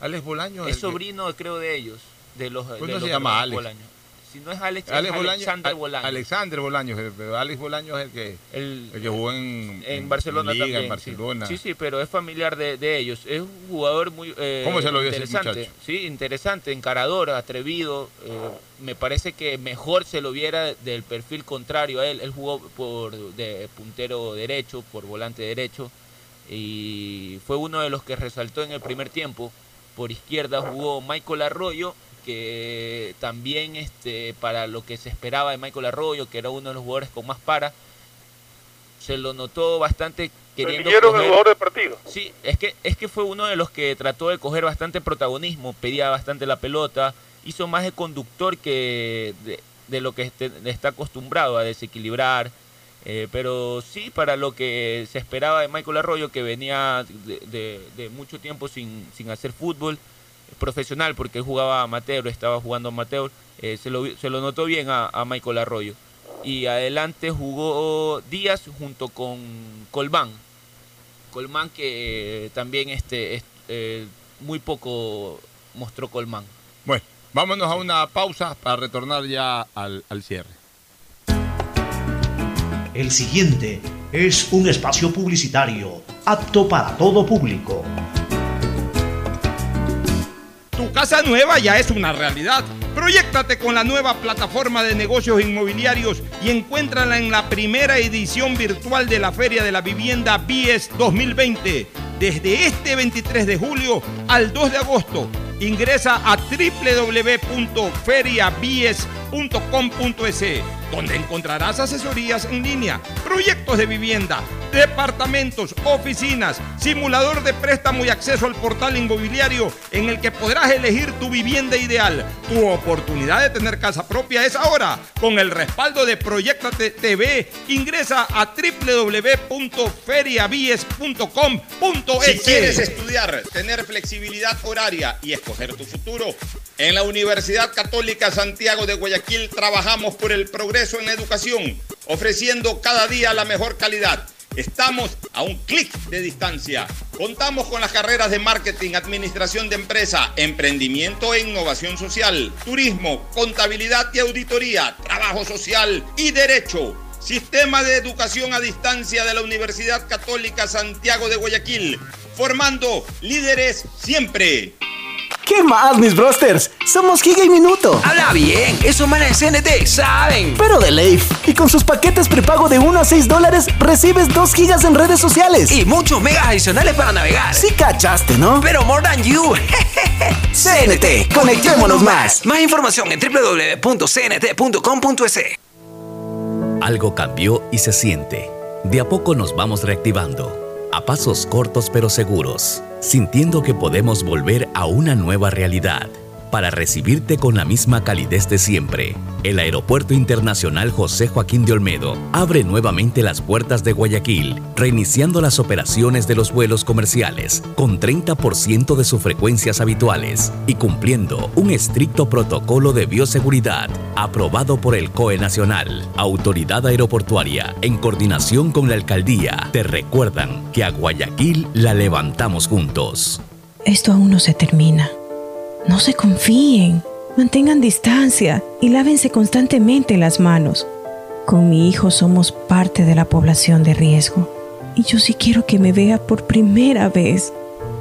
Alex Bolaño Es que- sobrino, creo, de ellos. De los, Pues de no se los llama Alex. Bolaños. Si no es Alex, Alex es Bolaño- Alexander Al- Bolaños. Alexander Bolaños, Alex Bolaños es el que, El- el que jugó en, en Barcelona Liga, también. en Barcelona. Sí, sí, sí, pero es familiar de, de ellos. Es un jugador muy eh, ¿Cómo se lo vio ese interesante. muchacho? Sí, interesante, encarador, atrevido. eh, me parece que mejor se lo viera del perfil contrario a él. Él jugó por de puntero derecho, por volante derecho y fue uno de los que resaltó en el primer tiempo. Por izquierda jugó Michael Arroyo, que también este, para lo que se esperaba de Michael Arroyo, que era uno de los jugadores con más para, se lo notó bastante queriendo el coger- jugador del partido. Sí, es que, es que fue uno de los que trató de coger bastante protagonismo, pedía bastante la pelota, hizo más de conductor que de, de lo que este- está acostumbrado a desequilibrar. eh, pero sí, para lo que se esperaba de Michael Arroyo, que venía de, de- de mucho tiempo sin, sin hacer fútbol profesional, porque él jugaba amateur, estaba jugando amateur, eh, se, lo, se lo notó bien a, a Michael Arroyo. Y adelante jugó Díaz junto con Colmán. Colmán que eh, también este, es- eh, muy poco mostró Colmán. Bueno, vámonos a una pausa para retornar ya al, al cierre. El siguiente es un espacio publicitario apto para todo público. Tu casa nueva ya es una realidad. Proyéctate con la nueva plataforma de negocios inmobiliarios y encuéntrala en la primera edición virtual de la Feria de la Vivienda BIES 2020. Desde este 23 de julio al 2 de agosto. Ingresa a www.feriabies.com.es donde encontrarás asesorías en línea, proyectos de vivienda, departamentos, oficinas, simulador de préstamo y acceso al portal inmobiliario en el que podrás elegir tu vivienda ideal. Tu oportunidad de tener casa propia es ahora. Con el respaldo de Proyectate TV, ingresa a www.feriabies.com.es. Si quieres estudiar, tener flexibilidad horaria y escoger tu futuro, en la Universidad Católica Santiago de Guayaquil trabajamos por el progreso en la educación, ofreciendo cada día la mejor calidad. Estamos a un clic de distancia. Contamos con las carreras de marketing, administración de empresa, emprendimiento e innovación social, turismo, contabilidad y auditoría, trabajo social y derecho. Sistema de Educación a Distancia de la Universidad Católica Santiago de Guayaquil, formando líderes siempre. ¿Qué más, mis brosters? Somos Giga y Minuto. Habla bien, esos manes de CNT saben. Pero de Leif. Y con sus paquetes prepago de 1 a 6 dólares, recibes 2 gigas en redes sociales. Y muchos megas adicionales para navegar. Sí cachaste, ¿no? Pero more than you. [LAUGHS] CNT, conectémonos más. Más información en www.cnt.com.es. Algo cambió y se siente. De a poco nos vamos reactivando, a pasos cortos pero seguros, sintiendo que podemos volver a una nueva realidad. Para recibirte con la misma calidez de siempre, el Aeropuerto Internacional José Joaquín de Olmedo abre nuevamente las puertas de Guayaquil, reiniciando las operaciones de los vuelos comerciales con 30% de sus frecuencias habituales y cumpliendo un estricto protocolo de bioseguridad aprobado por el COE Nacional. Autoridad Aeroportuaria, en coordinación con la Alcaldía, te recuerdan que a Guayaquil la levantamos juntos. Esto aún no se termina. No se confíen, mantengan distancia y lávense constantemente las manos. Con mi hijo somos parte de la población de riesgo y yo sí quiero que me vea por primera vez.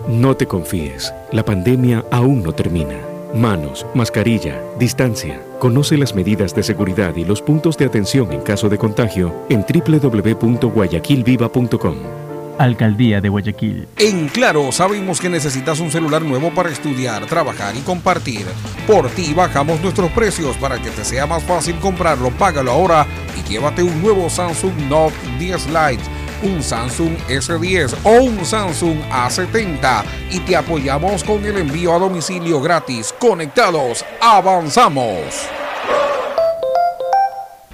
No te confíes, la pandemia aún no termina. Manos, mascarilla, distancia. Conoce las medidas de seguridad y los puntos de atención en caso de contagio en www.guayaquilviva.com. Alcaldía de Guayaquil. En Claro, sabemos que necesitas un celular nuevo para estudiar, trabajar y compartir. Por ti bajamos nuestros precios para que te sea más fácil comprarlo. Págalo ahora y llévate un nuevo Samsung Note 10 Lite, un Samsung S10 o un Samsung A70 y te apoyamos con el envío a domicilio gratis. Conectados, avanzamos.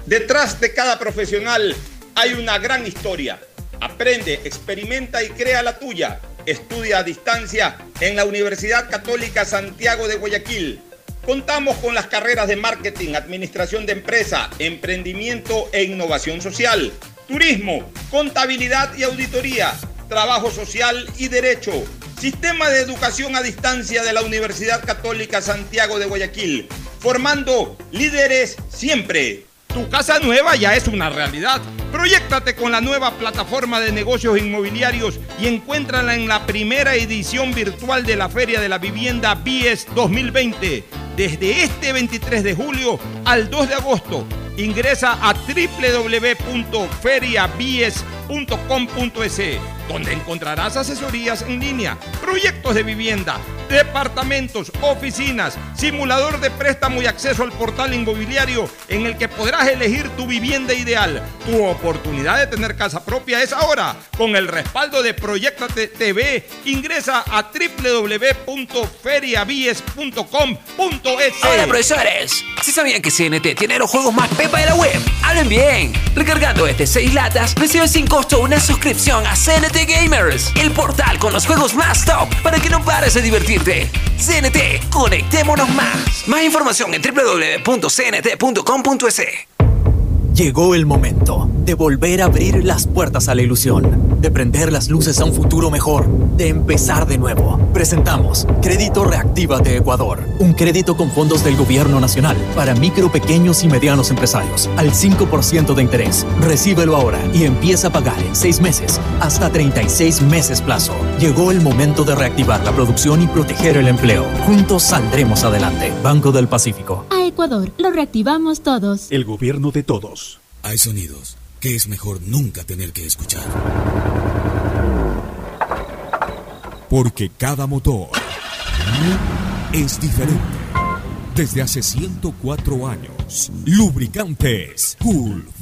Detrás de cada profesional hay una gran historia. Aprende, experimenta y crea la tuya. Estudia a distancia en la Universidad Católica Santiago de Guayaquil. Contamos con las carreras de marketing, administración de empresa, emprendimiento e innovación social, turismo, contabilidad y auditoría, trabajo social y derecho. Sistema de Educación a Distancia de la Universidad Católica Santiago de Guayaquil, formando líderes siempre. Tu casa nueva ya es una realidad. Proyéctate con la nueva plataforma de negocios inmobiliarios y encuéntrala en la primera edición virtual de la Feria de la Vivienda BIES 2020. Desde este 23 de julio al 2 de agosto. Ingresa a www.feriabies.com.es donde encontrarás asesorías en línea, proyectos de vivienda, departamentos, oficinas, simulador de préstamo y acceso al portal inmobiliario en el que podrás elegir tu vivienda ideal. Tu oportunidad de tener casa propia es ahora. Con el respaldo de Proyectate TV, ingresa a www.feriavies.com.es. Hola profesores, ¿sí sabían que CNT tiene los juegos más de la web? ¡Hablen bien! Recargando este 6 latas, recibes sin costo una suscripción a CNT Gamers, el portal con los juegos más top para que no pares de divertirte. CNT, conectémonos más. Más información en www.cnt.com.es. Llegó el momento de volver a abrir las puertas a la ilusión, de prender las luces a un futuro mejor, de empezar de nuevo. Presentamos Crédito Reactiva de Ecuador, un crédito con fondos del gobierno nacional para micro, pequeños y medianos empresarios, al 5% de interés. Recíbelo ahora y empieza a pagar en 6 meses, hasta 36 meses plazo. Llegó el momento de reactivar la producción y proteger el empleo. Juntos saldremos adelante. Banco del Pacífico. A Ecuador, lo reactivamos todos. El gobierno de todos. Hay sonidos que es mejor nunca tener que escuchar. Porque cada motor es diferente. Desde hace 104 años, Lubricantes Gulf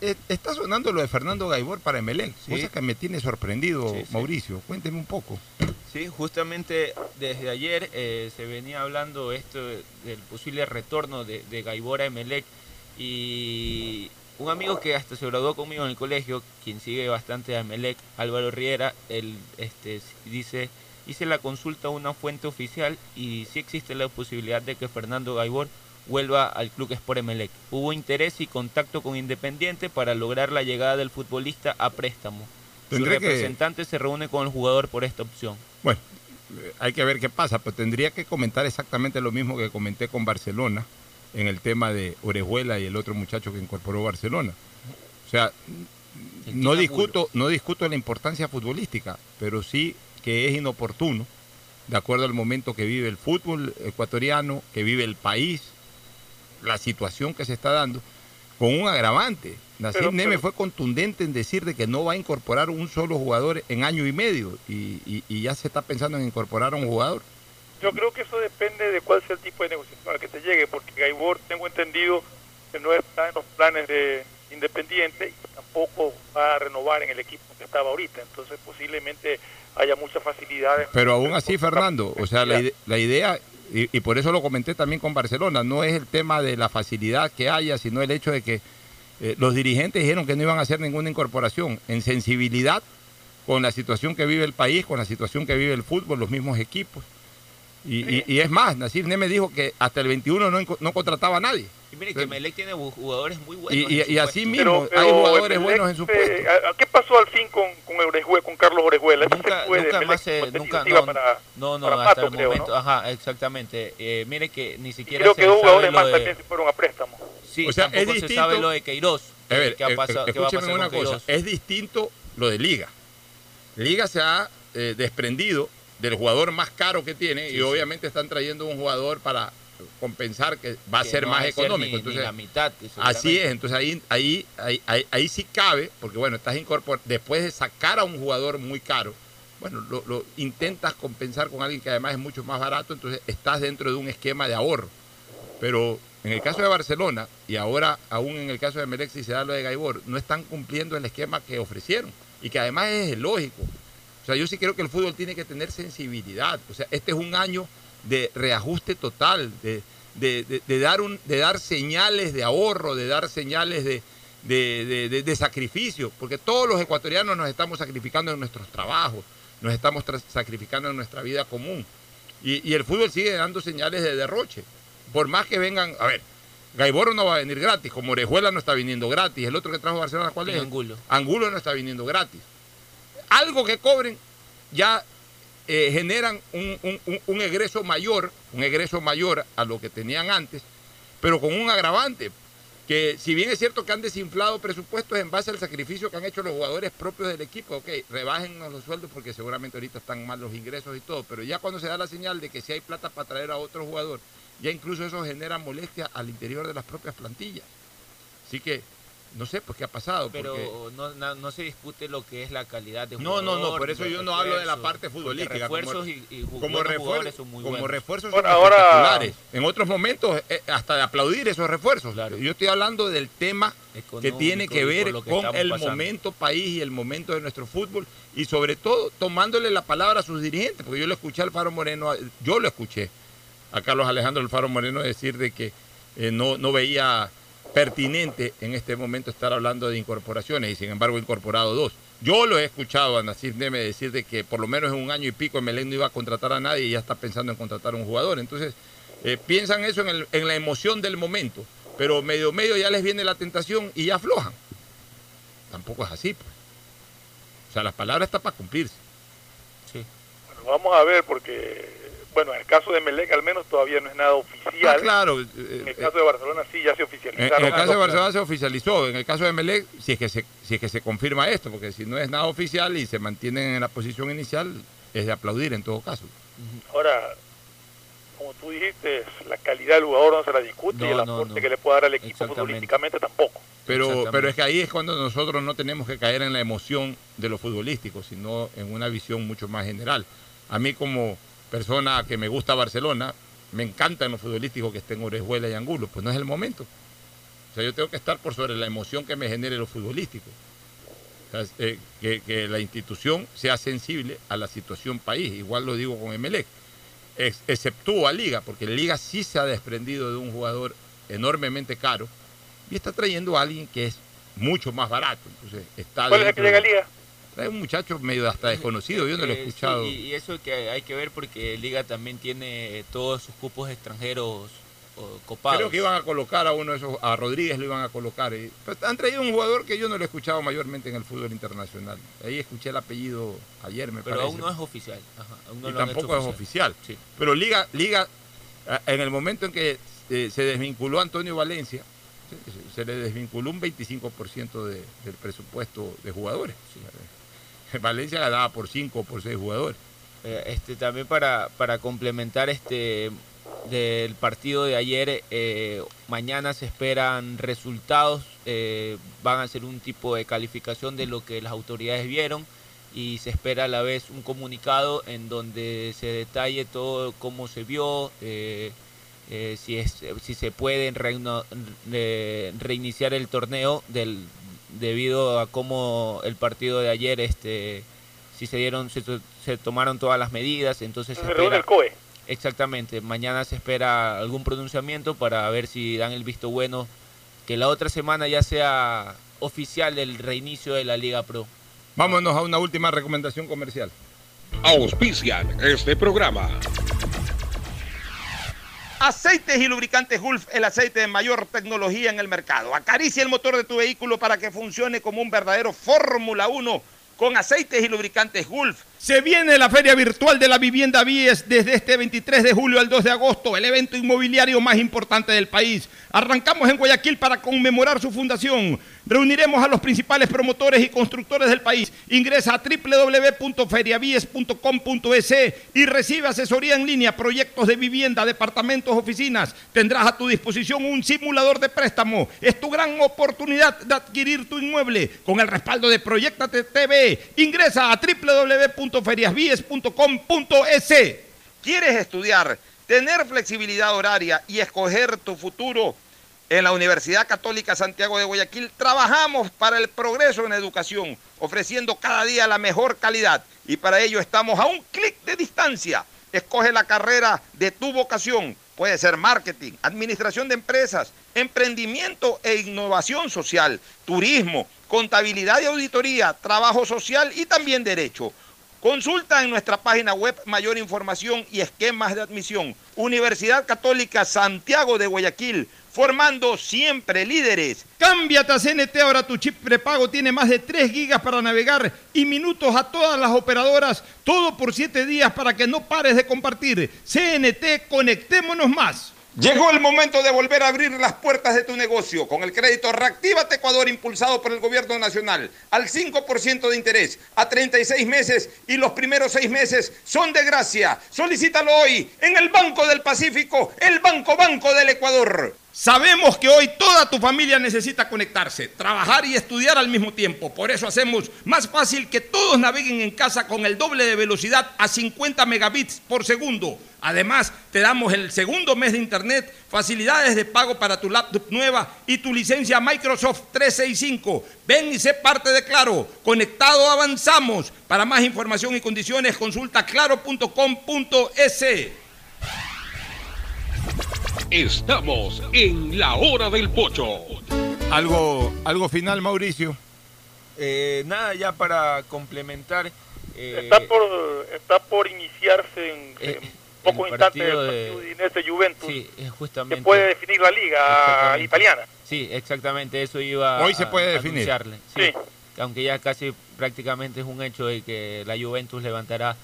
está sonando lo de Fernando Gaibor para Emelec, cosa que me tiene sorprendido, Sí, sí. Mauricio. Cuénteme un poco. Sí, justamente desde ayer eh, se venía hablando esto de- del posible retorno de, de Gaibor a Emelec y un amigo que hasta se graduó conmigo en el colegio, quien sigue bastante a Emelec, Álvaro Riera, él este, dice, hice la consulta a una fuente oficial y sí existe la posibilidad de que Fernando Gaibor vuelva al Club Sport Emelec. Hubo interés y contacto con Independiente para lograr la llegada del futbolista a préstamo. Su que- representante se reúne con el jugador por esta opción. Bueno, eh, hay que ver qué pasa, pero tendría que comentar exactamente lo mismo que comenté con Barcelona en el tema de Orejuela y el otro muchacho que incorporó Barcelona. O sea, no discuto, no discuto la importancia futbolística, pero sí que es inoportuno, de acuerdo al momento que vive el fútbol ecuatoriano, que vive el país, la situación que se está dando, con un agravante. Pero- Neme pero- fue contundente en decir de que no va a incorporar un solo jugador en año y medio y, y- y ya se está pensando en incorporar a un jugador. Yo creo que eso depende de cuál sea el tipo de negociación al que se llegue, porque Gaibor, tengo entendido, que no está en los planes de Independiente y tampoco va a renovar en el equipo que estaba ahorita. Entonces, posiblemente haya muchas facilidades. Pero aún así, Fernando, o sea, la, la idea, y, y por eso lo comenté también con Barcelona, no es el tema de la facilidad que haya, sino el hecho de que eh, los dirigentes dijeron que no iban a hacer ninguna incorporación en sensibilidad con la situación que vive el país, con la situación que vive el fútbol, los mismos equipos. Y, y- y es más, Nacir Neme dijo que hasta el 21 no, no contrataba a nadie. Y mire que Melec tiene jugadores muy buenos. y- y así puesto. mismo hay jugadores buenos en su puesto. Eh, ¿a- a ¿Qué pasó al fin con, con, Orejue- con Carlos Orejuela? Nunca, nunca Melec más se, nunca, tentativa no, para- no, no, para hasta Pato, el creo, momento, ¿no? ajá, exactamente. Eh, mire que ni siquiera creo se que jugadores más de- también se fueron a préstamo. Sí, O sea, es se distinto- sabe lo de Queiroz. A ver, ¿Qué, ha eh, pasado, eh, qué va a escúcheme pasar una con cosa, Queiroz? es distinto lo de Liga. Liga se ha eh, desprendido del jugador más caro que tiene y obviamente están trayendo un jugador para compensar que va a Que ser no más va a ser económico. ni- ni Entonces, la mitad, así es, entonces ahí, ahí, ahí, ahí, ahí sí cabe, porque bueno, estás incorporando, después de sacar a un jugador muy caro, bueno, lo, lo intentas compensar con alguien que además es mucho más barato, entonces estás dentro de un esquema de ahorro. Pero en el caso de Barcelona, y ahora aún en el caso de Melec, si se da lo de Gaibor, no están cumpliendo el esquema que ofrecieron y que además es lógico. O sea, yo sí creo que el fútbol tiene que tener sensibilidad. O sea, este es un año de reajuste total, de, de- de- de dar, un, de dar señales de ahorro, de dar señales de, de- sacrificio, porque todos los ecuatorianos nos estamos sacrificando en nuestros trabajos, nos estamos sacrificando en nuestra vida común. Y, y el fútbol sigue dando señales de derroche. Por más que vengan, a ver, Gaiboro no va a venir gratis, como Orejuela no está viniendo gratis, el otro que trajo Barcelona, ¿cuál es? Angulo. Angulo no está viniendo gratis. Algo que cobren ya eh, generan un, un- un- egreso mayor, un egreso mayor a lo que tenían antes, pero con un agravante, que si bien es cierto que han desinflado presupuestos en base al sacrificio que han hecho los jugadores propios del equipo, ok, rebajen los sueldos porque seguramente ahorita están mal los ingresos y todo, pero ya cuando se da la señal de que si hay plata para traer a otro jugador, ya incluso eso genera molestia al interior de las propias plantillas. Así que no sé pues qué ha pasado. Pero porque- no, no, no se discute lo que es la calidad de No, no, no, jugador, por eso yo no hablo de la parte futbolística. Refuerzos como, y, y como, son muy como buenos. refuerzos son ahora- espectaculares. En otros momentos, eh, hasta de aplaudir esos refuerzos. Yo estoy hablando del tema que tiene que ver que con el pasando. momento país y el momento de nuestro fútbol y sobre todo tomándole la palabra a sus dirigentes, porque yo lo escuché al Faro Moreno, yo lo escuché a Carlos Alejandro del Faro Moreno decir de que eh, no, no veía pertinente en este momento estar hablando de incorporaciones y sin embargo ha incorporado dos. Yo lo he escuchado a Nacir Neme decir de que por lo menos en un año y pico Melén no iba a contratar a nadie y ya está pensando en contratar a un jugador. Entonces, eh, piensan eso en, el- en la emoción del momento, pero medio medio ya les viene la tentación y ya aflojan. Tampoco es así, pues. O sea, las palabras están para cumplirse. Bueno, vamos a ver porque, bueno, en el caso de Melec al menos todavía no es nada oficial. Ah, claro. En el caso de Barcelona sí ya se oficializaron. en el caso de Barcelona se oficializó, en el caso de Melec, si es, que se, si es que se confirma esto, porque si no es nada oficial y se mantienen en la posición inicial, es de aplaudir en todo caso. Ahora, como tú dijiste, la calidad del jugador no se la discute y el aporte no. que le puede dar al equipo futbolísticamente tampoco. Pero, pero es que ahí es cuando nosotros no tenemos que caer en la emoción de lo futbolístico, sino en una visión mucho más general. A mí como persona que me gusta Barcelona, me encanta en lo futbolístico que estén Orejuela y Angulo, pues no es el momento. O sea, yo tengo que estar por sobre la emoción que me genere lo futbolístico. O sea, eh, que, que la institución sea sensible a la situación país. Igual lo digo con Emelec. Ex- exceptúa a Liga, porque Liga sí se ha desprendido de un jugador enormemente caro y está trayendo a alguien que es mucho más barato. Entonces, está ¿Cuál es el que llega a Liga? Trae un muchacho medio hasta desconocido, yo no lo he Eh, sí, escuchado. y, eso que hay que ver porque Liga también tiene todos sus cupos extranjeros copados. Creo que iban a colocar a uno de esos, a Rodríguez lo iban a colocar. y- pero han traído un jugador que yo no lo he escuchado mayormente en el fútbol internacional. Ahí escuché el apellido ayer, me Pero parece. aún no es oficial. Ajá, aún no y tampoco es oficial. Pero Liga, Liga, en el momento en que eh, se desvinculó Antonio Valencia, se, le desvinculó un 25% de- del presupuesto de jugadores. [LAUGHS] Valencia ganaba por 5 o por 6 jugadores. Eh, este también para, para complementar este del partido de ayer eh, mañana se esperan resultados eh, van a hacer un tipo de calificación de lo que las autoridades vieron y se espera a la vez un comunicado en donde se detalle todo cómo se vio si es si se puede reiniciar el torneo del debido a cómo el partido de ayer este si se dieron se, to- se tomaron todas las medidas entonces se espera el COE. exactamente mañana se espera algún pronunciamiento para ver si dan el visto bueno que la otra semana ya sea oficial el reinicio de la Liga Pro Vámonos a una última recomendación comercial. Auspician este programa. Aceites y lubricantes Gulf, el aceite de mayor tecnología en el mercado. Acaricia el motor de tu vehículo para que funcione como un verdadero Fórmula 1 con aceites y lubricantes Gulf. Se viene la Feria Virtual de la Vivienda Vies desde este 23 de julio al 2 de agosto, el evento inmobiliario más importante del país. Arrancamos en Guayaquil para conmemorar su fundación. Reuniremos a los principales promotores y constructores del país. Ingresa a www.feriavies.com.es y recibe asesoría en línea, proyectos de vivienda, departamentos, oficinas. Tendrás a tu disposición un simulador de préstamo. Es tu gran oportunidad de adquirir tu inmueble con el respaldo de Proyectate TV. Ingresa a www.feriasvies.com.es. ¿Quieres estudiar, tener flexibilidad horaria y escoger tu futuro? En la Universidad Católica Santiago de Guayaquil trabajamos para el progreso en educación, ofreciendo cada día la mejor calidad y para ello estamos a un clic de distancia. Escoge la carrera de tu vocación. Puede ser marketing, administración de empresas, emprendimiento e innovación social, turismo, contabilidad y auditoría, trabajo social y también derecho. Consulta en nuestra página web mayor información y esquemas de admisión. Universidad Católica Santiago de Guayaquil, formando siempre líderes. Cámbiate a CNT, ahora tu chip prepago tiene más de 3 gigas para navegar y minutos a todas las operadoras, todo por 7 días para que no pares de compartir. CNT, conectémonos más. Llegó el momento de volver a abrir las puertas de tu negocio con el crédito Reactívate Ecuador impulsado por el gobierno nacional al 5% de interés a 36 meses y los primeros 6 meses son de gracia. Solicítalo hoy en el Banco del Pacífico, el Banco Banco del Ecuador. Sabemos que hoy toda tu familia necesita conectarse, trabajar y estudiar al mismo tiempo. Por eso hacemos más fácil que todos naveguen en casa con el doble de velocidad a 50 megabits por segundo. Además, te damos el segundo mes de internet, facilidades de pago para tu laptop nueva y tu licencia Microsoft 365. Ven y sé parte de Claro. Conectado avanzamos. Para más información y condiciones consulta claro.com.es. Estamos en la hora del pocho. Algo, algo final, Mauricio. Eh, nada, ya para complementar. eh, Está por, está por iniciarse en, eh, en pocos el instantes el partido de- Udinese Juventus. Sí, justamente. puede definir la liga italiana. Sí, exactamente, eso iba Hoy se a- puede a definir. Sí, Aunque ya casi prácticamente es un hecho de que la Juventus levantará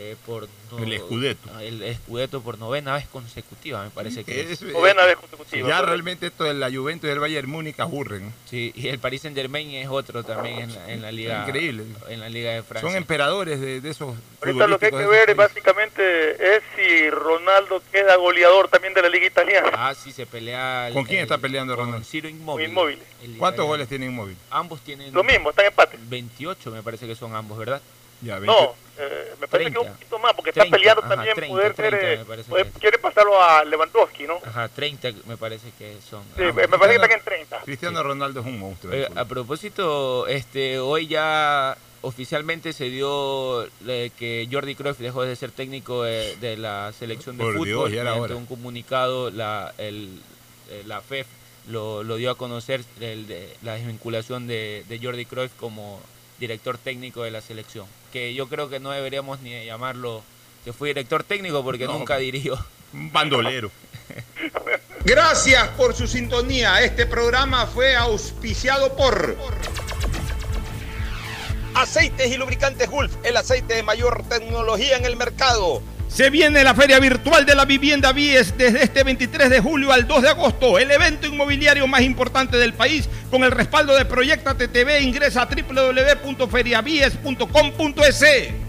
eh, por no- El Scudetto. el Scudetto por novena vez consecutiva, me parece que es. Es- Novena vez consecutiva. Ya realmente esto de la Juventus y del Bayern Múnich aburren. Sí, y el Paris Saint Germain es otro también en la, en la liga. Increíble. En la liga de Francia. Son emperadores de, de esos. Ahorita lo que hay que ver básicamente es si Ronaldo queda goleador también de la liga italiana. Ah, sí, se pelea. ¿Con quién el- está peleando con Ronaldo? Ciro Inmóvil. Inmóvil. el ¿Cuántos goles tiene Inmóvil? Ambos tienen. Lo mismo, están empate. 28 me parece que son ambos, ¿verdad? Ya, No, eh, me parece que 30. un poquito más, porque 30, está peleando ajá, también 30, poder 30 ser, eh, poder- que quiere pasarlo a Lewandowski, ¿no? Ajá, 30 me parece que son. Sí, ambos. me me parece que están en 30. Cristiano Ronaldo es un monstruo. fútbol. a propósito, este, hoy ya oficialmente se dio eh, que Jordi Cruyff dejó de ser técnico de, de la selección de Por fútbol. Dios, ya era Mediante hora. un comunicado, la, el, eh, la FEF lo, lo dio a conocer el de- la desvinculación de, de Jordi Cruyff como director técnico de la selección. Que yo creo que no deberíamos ni llamarlo que fue director técnico porque No. nunca dirigió. Un bandolero. [LAUGHS] Gracias por su sintonía. Este programa fue auspiciado por Aceites y Lubricantes Gulf, el aceite de mayor tecnología en el mercado. Se viene la Feria Virtual de la Vivienda Vies desde este 23 de julio al 2 de agosto, el evento inmobiliario más importante del país con el respaldo de Proyecta TTV. Ingresa a www.feriavies.com.es.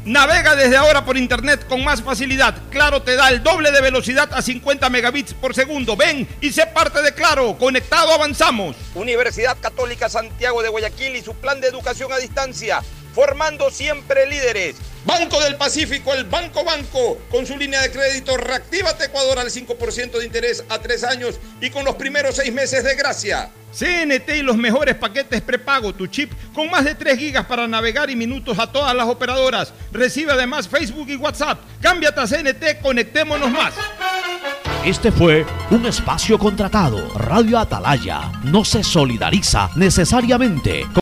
Navega desde ahora por internet con más facilidad. Claro te da el doble de velocidad a 50 megabits por segundo. Ven y sé parte de Claro. Conectado avanzamos. Universidad Católica Santiago de Guayaquil y su plan de educación a distancia, formando siempre líderes. Banco del Pacífico, el Banco Banco, con su línea de crédito Reactívate Ecuador al 5% de interés a tres años y con los primeros seis meses de gracia. CNT y los mejores paquetes prepago, tu chip con más de 3 gigas para navegar y minutos a todas las operadoras. Recibe además Facebook y WhatsApp. Cámbiate a CNT, conectémonos más. Este fue un espacio contratado. Radio Atalaya no se solidariza necesariamente con